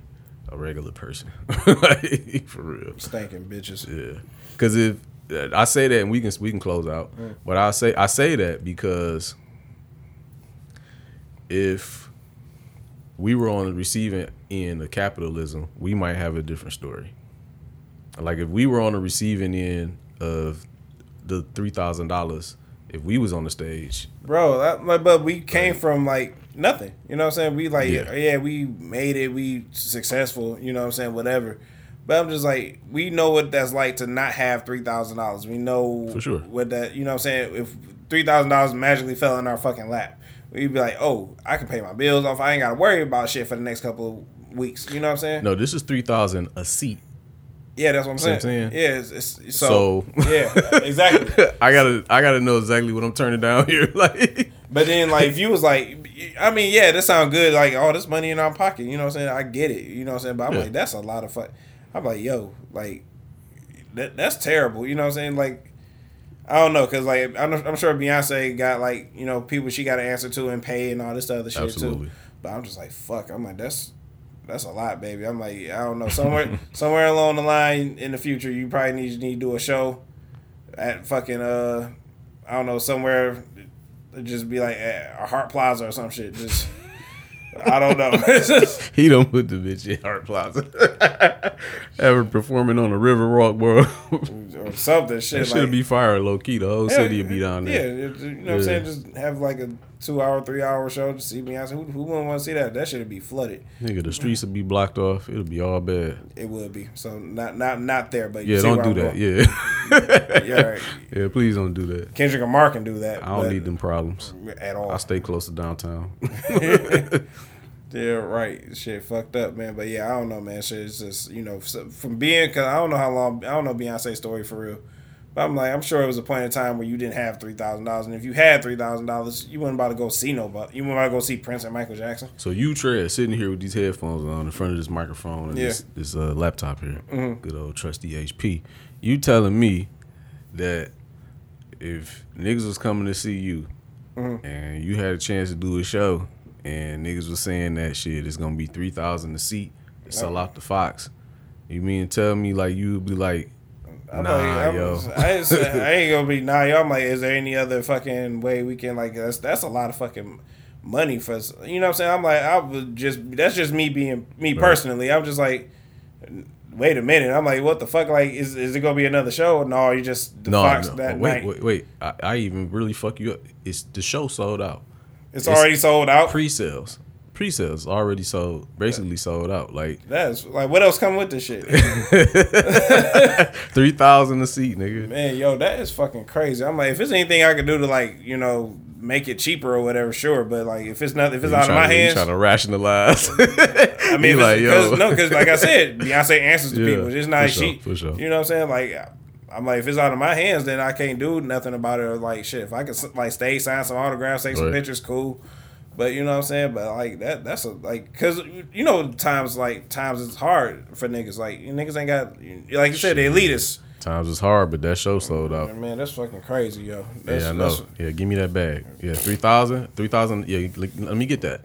a regular person. (laughs) like, for real. Stinking bitches. Yeah. Because if I say that, and we can we can close out, mm. but I say I say that because if we were on the receiving end of capitalism, we might have a different story. Like if we were on the receiving end of the three thousand dollars, if we was on the stage, Bro, that, like, but we came from like nothing. You know what I'm saying? We like, Yeah. yeah. we made it. We successful. You know what I'm saying? Whatever. But I'm just like, we know what that's like to not have three thousand dollars. We know For sure. what that. You know what I'm saying? If three thousand dollars magically fell in our fucking lap, we'd be like, oh, I can pay my bills off. I ain't got to worry about shit for the next couple of weeks. You know what I'm saying? no, this is three thousand a seat. Yeah, that's what I'm saying. I'm saying? Yeah, it's, it's, so, So- yeah, (laughs) exactly. I gotta I gotta know exactly what I'm turning down here. (laughs) Like But then, like, if you was like, I mean, yeah, that sound good. Like, all this money in our pocket. You know what I'm saying? I get it. You know what I'm saying? But I'm Yeah. like, that's a lot of fun. I'm like, yo, like, that that's terrible. You know what I'm saying? Like, I don't know, cause like I'm, I'm sure Beyonce got like you know people she got to answer to and pay and all this other shit Absolutely. too. But I'm just like, fuck. I'm like, that's that's a lot, baby. I'm like, I don't know. Somewhere (laughs) somewhere along the line in the future, you probably need need to do a show at fucking uh, I don't know somewhere. Just be like at a Hart Plaza or some shit. Just I don't know. (laughs) (laughs) He don't put the bitch in Art Plaza. Ever performing on the River Walk, bro. Or something. Shit should like be fire low key. The whole city would be down Yeah, there. it- you know what I'm saying. Just have like a two hour, three hour show to see Beyonce. Who, who wouldn't want to see that? That should be flooded. Nigga, the streets would be blocked off. It'll be all bad. It would be. So not not not there, but you Yeah, don't do I'm that. going. Yeah. (laughs) Yeah, right. (laughs) yeah, please don't do that. Kendrick Lamar can do that. I don't need them problems. at all. I stay close to downtown. (laughs) Yeah, right. Shit, fucked up, man. But yeah, I don't know, man. Shit, it's just you know from being because I don't know how long I don't know Beyonce's story for real. But I'm like, I'm sure it was a point in time where you didn't have three thousand dollars, and if you had three thousand dollars, you wouldn't about to go see nobody. You wouldn't about to go see Prince and Michael Jackson. So you, Trey, sitting here with these headphones on in front of this microphone and Yeah. this, this uh, laptop here, good old trusty HP. You telling me that if niggas was coming to see you and you had a chance to do a show and niggas was saying that shit it's gonna be three thousand a seat to sell out the Fox, you mean tell me like you would be like, nah, I'm, yo, I, ain't, say- I ain't gonna be nah, yo. I'm like, is there any other fucking way we can like that's that's a lot of fucking money for us. You know what I'm saying? I'm like, I would just that's just me being me personally. I'm just like, wait a minute. I'm like, what the fuck? Like, is is it gonna be another show? No, you just the no, Fox no. that wait, night. wait, wait, I, I even really fuck you up. It's the show sold out. It's, it's already sold out. Pre-sales, pre-sales already sold, basically sold out. Like That's like what else come with this shit? (laughs) three thousand a seat, nigga. Man, yo, that is fucking crazy. I'm like, if there's anything I could do to like, you know, make it cheaper or whatever, sure. But like, if it's not, if it's You out of my you hands, trying to rationalize. (laughs) I mean, like, it's, cause, yo. no, because like I said, (laughs) Beyonce answers to Yeah, people. It's not sure, she. for sure. You know what I'm saying? Like, I'm like, if it's out of my hands, then I can't do nothing about it. Or like, shit, if I can like stay, sign some autographs, take some Right. pictures, cool. But you know what I'm saying. But like that, that's a like, cause you know times like times it's hard for niggas. Like niggas ain't got like you said, the elitists. Times is hard, but that show sold out. Man, that's fucking crazy, yo. That's, yeah, I know. Yeah, give me that bag. Yeah, 3000 3000 Yeah, let me get that.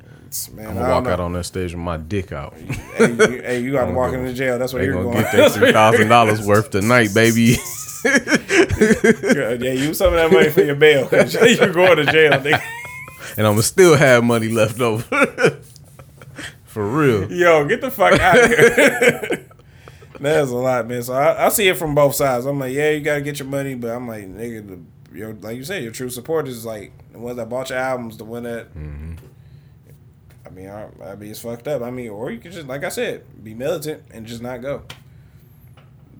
Man, I'm gonna walk don't out on that stage with my dick out. hey, you, hey, you gotta walk gonna into jail. That's They you're gonna going. get that (laughs) three thousand dollars worth tonight, baby. yeah, use some of that money for your bail. (laughs) you're going to jail, nigga. and I'm gonna still have money left over. (laughs) For real. Yo, get the fuck out of here. That's a lot, man. So I, I see it from both sides. I'm like, yeah, you gotta get your money, but I'm like, nigga, the, your, like you said, your true supporters is like the ones that bought your albums, the one that. Mm-hmm. I mean, I, I mean, it's fucked up. I mean, or you could just, like I said, be militant and just not go.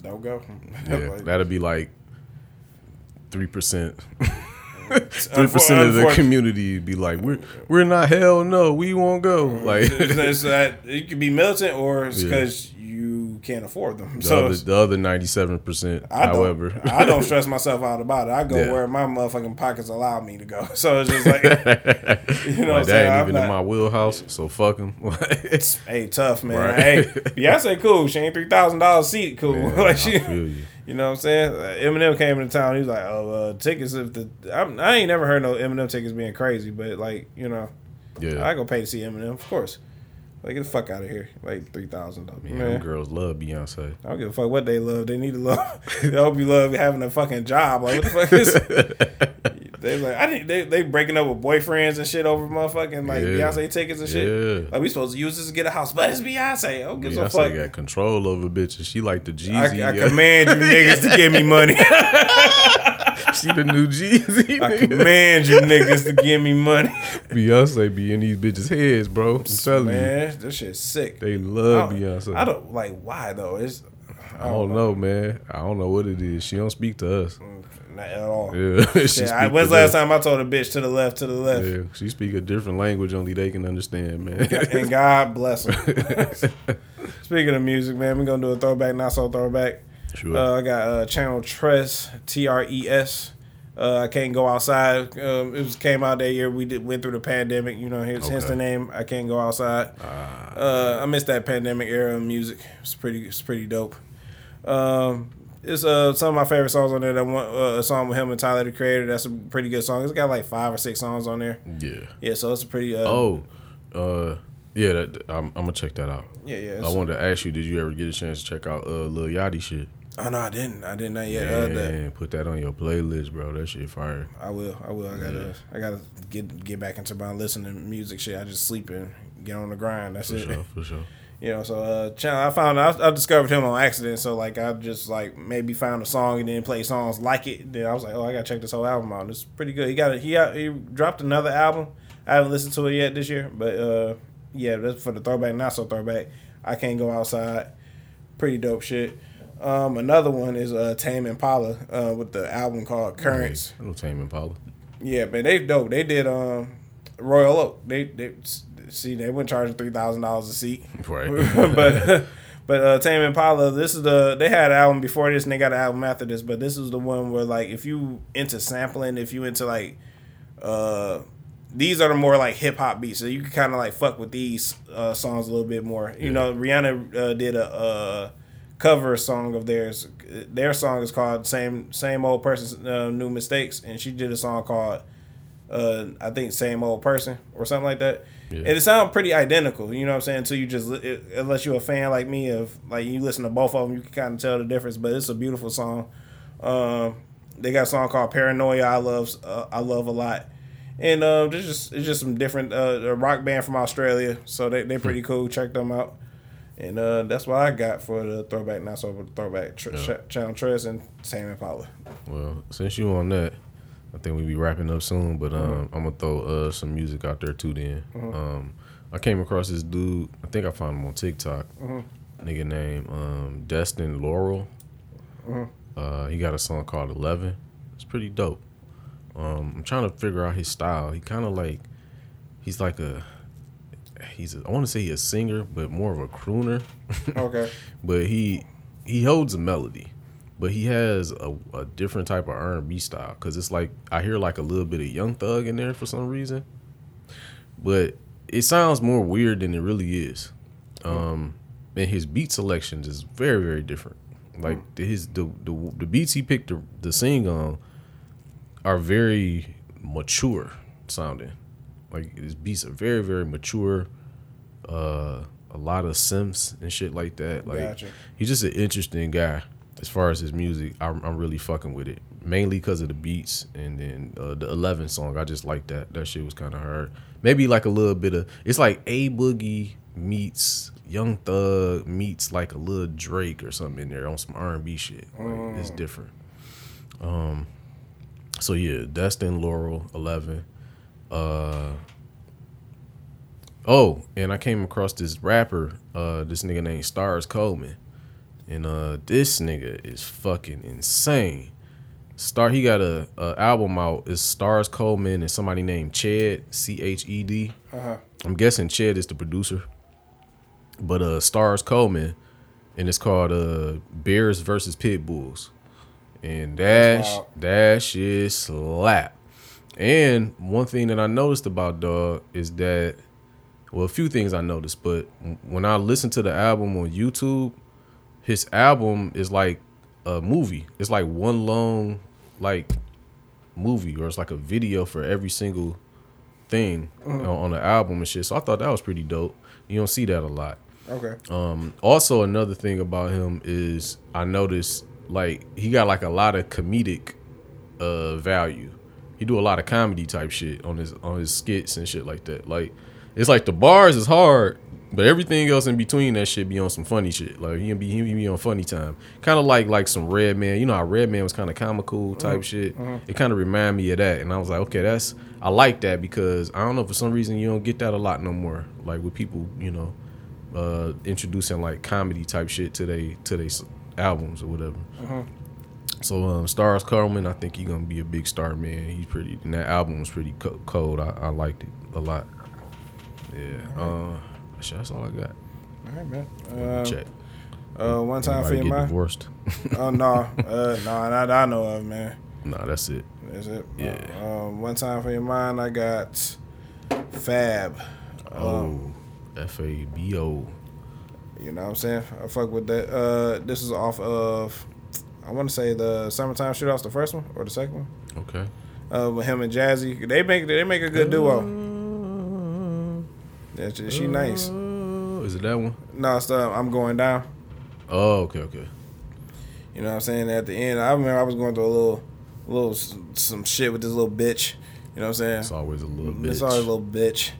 Don't go. (laughs) Yeah, Like, that'll be like three percent. (laughs) Three percent of the community be like, "We're we're not hell no, we won't go." Mm-hmm. Like it's, it's you could be militant, or it's (laughs) because you can't afford them. the so other the other ninety seven percent. However, I don't stress myself out about it. I go Yeah. where my motherfucking pockets allow me to go. (laughs) So it's just like, (laughs) you know, like that ain't I'm even not- in my wheelhouse. So fuck them. (laughs) hey, tough man. Right. Hey, Beyonce cool. She ain't three thousand dollars seat cool. like she, you. you know what I'm saying? Uh, Eminem came into town. He was like, oh, uh, tickets. If the I'm, I ain't never heard no Eminem tickets being crazy, but like you know, Yeah, I go pay to see Eminem, of course. Like get the fuck out of here. Like three thousand dollars. yeah, Man, girls love Beyonce. I don't give a fuck what they love. They need to love. (laughs) they hope you love having a fucking job. Like what the fuck is? (laughs) they like I think they they breaking up with boyfriends and shit over motherfucking like Yeah. Beyonce tickets and shit. Yeah. Like we supposed to use this to get a house, but it's Beyonce. I don't give a Beyonce fuck. got control over bitches. She like the Jeezy. I, I yeah. command you niggas to give me money. (laughs) she the new Jeezy. I command you niggas to give me money. Beyonce be in these bitches' heads, bro. I'm telling you, Man, this shit's sick. they love don't, Beyonce. I don't like why though. It's I don't know, man. I don't know what it is. She don't speak to us. Mm, not at all. Yeah, (laughs) she Yeah, I, when's the last time I told a bitch to the left, to the left? Yeah, she speak a different language only they can understand, man. and God bless them. (laughs) (laughs) Speaking of music, man, we're gonna do a throwback, not so throwback. Sure. Uh, I got uh, channel Tres T R E S. Uh, I can't go outside. Um, it was came out that year. We did went through the pandemic. You know, hence, hence the name. I can't go outside. Ah. Uh, I miss that pandemic era of music. It's pretty. It's pretty dope. Um, it's uh some of my favorite songs on there. That one uh, a song with him and Tyler the Creator. That's a pretty good song. It's got like five or six songs on there. yeah. Yeah, so it's a pretty. Uh, Oh, uh, yeah. That, I'm, I'm gonna check that out. yeah, yeah. I wanted to ask you, did you ever get a chance to check out uh Lil Yachty shit? Oh no, I didn't. I didn't not yet. Uh, Man, put that on your playlist, bro. That shit fire. I will. I will. I gotta. I gotta get get back into my listening to music shit. I just sleep and get on the grind. That's For it. sure, for sure. (laughs) You know. So uh, channel. I found. I, I discovered him on accident. So like, I just like maybe found a song and then play songs like it. Then I was like, oh, I gotta check this whole album out. It's pretty good. He got. A, he got, he dropped another album. I haven't listened to it yet this year, but uh, yeah, that's for the throwback. Not so throwback. I can't go outside. Pretty dope shit. Um, another one is uh, Tame Impala uh, with the album called Currents. Little Tame Impala. Yeah, man, they dope. They did um Royal Oak. They they see they went charging three thousand dollars a seat, Right. (laughs) but but uh, Tame Impala. This is the they had an album before this and they got an album after this. But this is the one where like if you into sampling, if you into like uh these are the more like hip hop beats, so you can kind of like fuck with these uh, songs a little bit more. You know, Rihanna uh, did a. Uh, cover song of theirs. Their song is called "Same Same Old Person's uh, New Mistakes," and she did a song called uh, I think "Same Old Person" or something like that. Yeah. And it sounds pretty identical. You know what I'm saying? Until you just it, unless you're a fan like me of like you listen to both of them, you can kind of tell the difference. But it's a beautiful song. Um, they got a song called "Paranoia." I love uh, I love a lot. And uh, there's just it's just some different uh, a rock band from Australia, so they they pretty cool. Check them out. And uh, that's what I got for the throwback, not so throwback. Tr- Yeah. Ch- Channel Tres and Tame Impala. Well, since you on that, I think we be wrapping up soon. But Mm-hmm. um, I'm gonna throw uh some music out there too. Then um, I came across this dude. I think I found him on TikTok. Mm-hmm. Nigga named um, Destin Laurel. Mm-hmm. Uh, he got a song called Eleven. It's pretty dope. Um, I'm trying to figure out his style. He kind of like he's like a he's a, I want to say he's a singer, but more of a crooner. (laughs) Okay. but he he holds a melody. but he has a, a different type of R and B style because it's like I hear like a little bit of Young Thug in there for some reason, but it sounds more weird than it really is. Um, and his beat selections is very very different. Like his the the, the beats he picked to, to sing on are very mature sounding. Like his beats are very very mature. Uh, a lot of synths and shit like that. Like Gotcha. he's just an interesting guy as far as his music. I'm, I'm really fucking with it mainly because of the beats and then uh, the 11 song. I just like that. That shit was kind of hard. Maybe like a little bit of it's like A Boogie meets Young Thug meets like a little Drake or something in there on some R&B shit. Like, It's different. Um. So yeah, Destin Laurel 11. Uh. Oh, and I came across this rapper, uh, this nigga named Stars Coleman. And uh this nigga is fucking insane. Star he got a, a album out. It's Stars Coleman and somebody named Ched, C H E D. Uh-huh. I'm guessing Ched is the producer. But uh Stars Coleman and it's called uh Bears versus Pit Bulls. And that sh- wild. that shit slap. And one thing that I noticed about Dog is that well, a few things I noticed, but when I listened to the album on YouTube, his album is like a movie. It's like one long like movie, or it's like a video for every single thing on, on the album and shit. So I thought that was pretty dope. You don't see that a lot. Okay. Um, also, another thing about him is I noticed like he got like a lot of comedic uh value. He do a lot of comedy type shit on his on his skits and shit like that. Like it's like the bars is hard, but everything else in between that shit be on some funny shit. Like he be he be on funny time. Kind of like like some Redman. You know how Redman was kind of comical type mm-hmm. shit. Mm-hmm. It kind of remind me of that, and I was like, okay, that's I like that because I don't know for some reason you don't get that a lot no more. Like with people, you know, uh introducing like comedy type shit to they to they albums or whatever. Mm-hmm. So um, Stars Coleman, I think he's gonna be a big star, man. He's pretty, and that album was pretty co- cold. I, I liked it a lot. Yeah, uh, shit, that's all I got. All right, man. Uh, Check. uh, one time for Anybody your get mind. divorced? Oh no, uh, no, (laughs) not I know of, man. nah, that's it. That's it. Yeah. Um, one time for your mind, I got Fab. Oh, F A B O. You know what I'm saying? I fuck with that. Uh, this is off of, I want to say the summertime shootouts, the first one or the second one. Okay. Uh, with him and Jazzy, they make they make a good duo. Yeah, she, she nice. Oh, is it that one? No, it's the I'm going down. Oh, okay, okay. You know what I'm saying? At the end, I remember I was going through a little, little some shit with this little bitch. You know what I'm saying? It's always a little bitch. It's always a little bitch,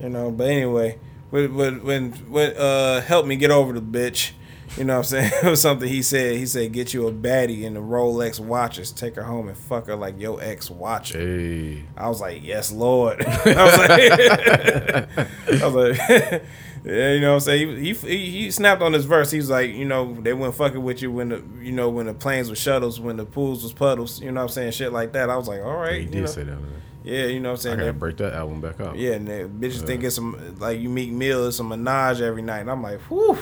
you know. But anyway, what when what uh helped me get over the bitch, you know what I'm saying? (laughs) it was something he said. He said, "Get you a baddie in the Rolex watches, take her home and fuck her like your ex watcher." Hey, I was like, "Yes, Lord." (laughs) I was like, (laughs) I was like. Yeah, you know what I'm saying. He, he he snapped on this verse. He was like, you know, they weren't fucking with you when the you know when the planes were shuttles, when the pools was puddles. You know what I'm saying, shit like that. I was like, all right, he did know? say that. Man. yeah, you know what I'm saying? I gotta break that album back up. yeah, and bitches think it's some like you meet Mill, it's a menage every night. And I'm like, whew.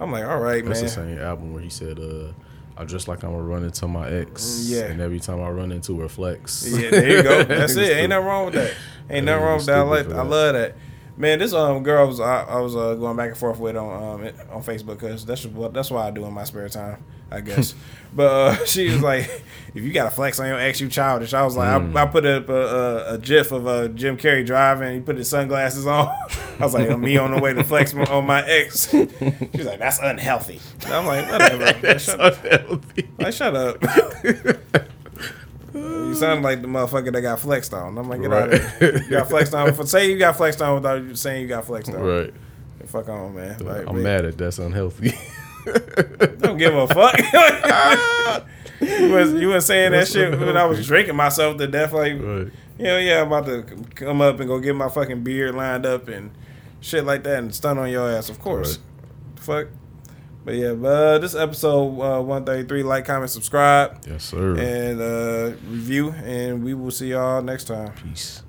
I'm like, all right, That's the same album where he said, uh, I just like I'm gonna run into my ex. Yeah. And every time I run into her flex. Yeah, there you go. (laughs) That's it. Ain't nothing wrong with that. Ain't nothing wrong with that. I like, I love that. Man, this um girl was I, I was uh, going back and forth with on um it- on Facebook because that's what that's what I do in my spare time, I guess. (laughs) but uh, (laughs) she was like, if you got a flex on your ex, you childish. I was like, Mm. I, I put up a, a, a gif of uh, Jim Carrey driving. He put his sunglasses on. (laughs) I was like, me on the way to flex on my ex. She was like, that's unhealthy. And I'm like, whatever. shut, like, shut up. You sound like the motherfucker that got flexed on. I'm like, get out of here. You got flexed on. For, say you got flexed on without you saying you got flexed on. right. Fuck on, man. Like, I'm wait, mad at that's unhealthy. Don't give a fuck. (laughs) you was you was saying that shit when I was drinking myself to death. Like, right. yeah, yeah, I'm about to come up and go get my fucking beard lined up and shit like that and stun on your ass. Of course. Fuck. But yeah, but this episode uh, 133. Like, comment, subscribe, Yes, sir. and uh, review, and we will see y'all next time. Peace.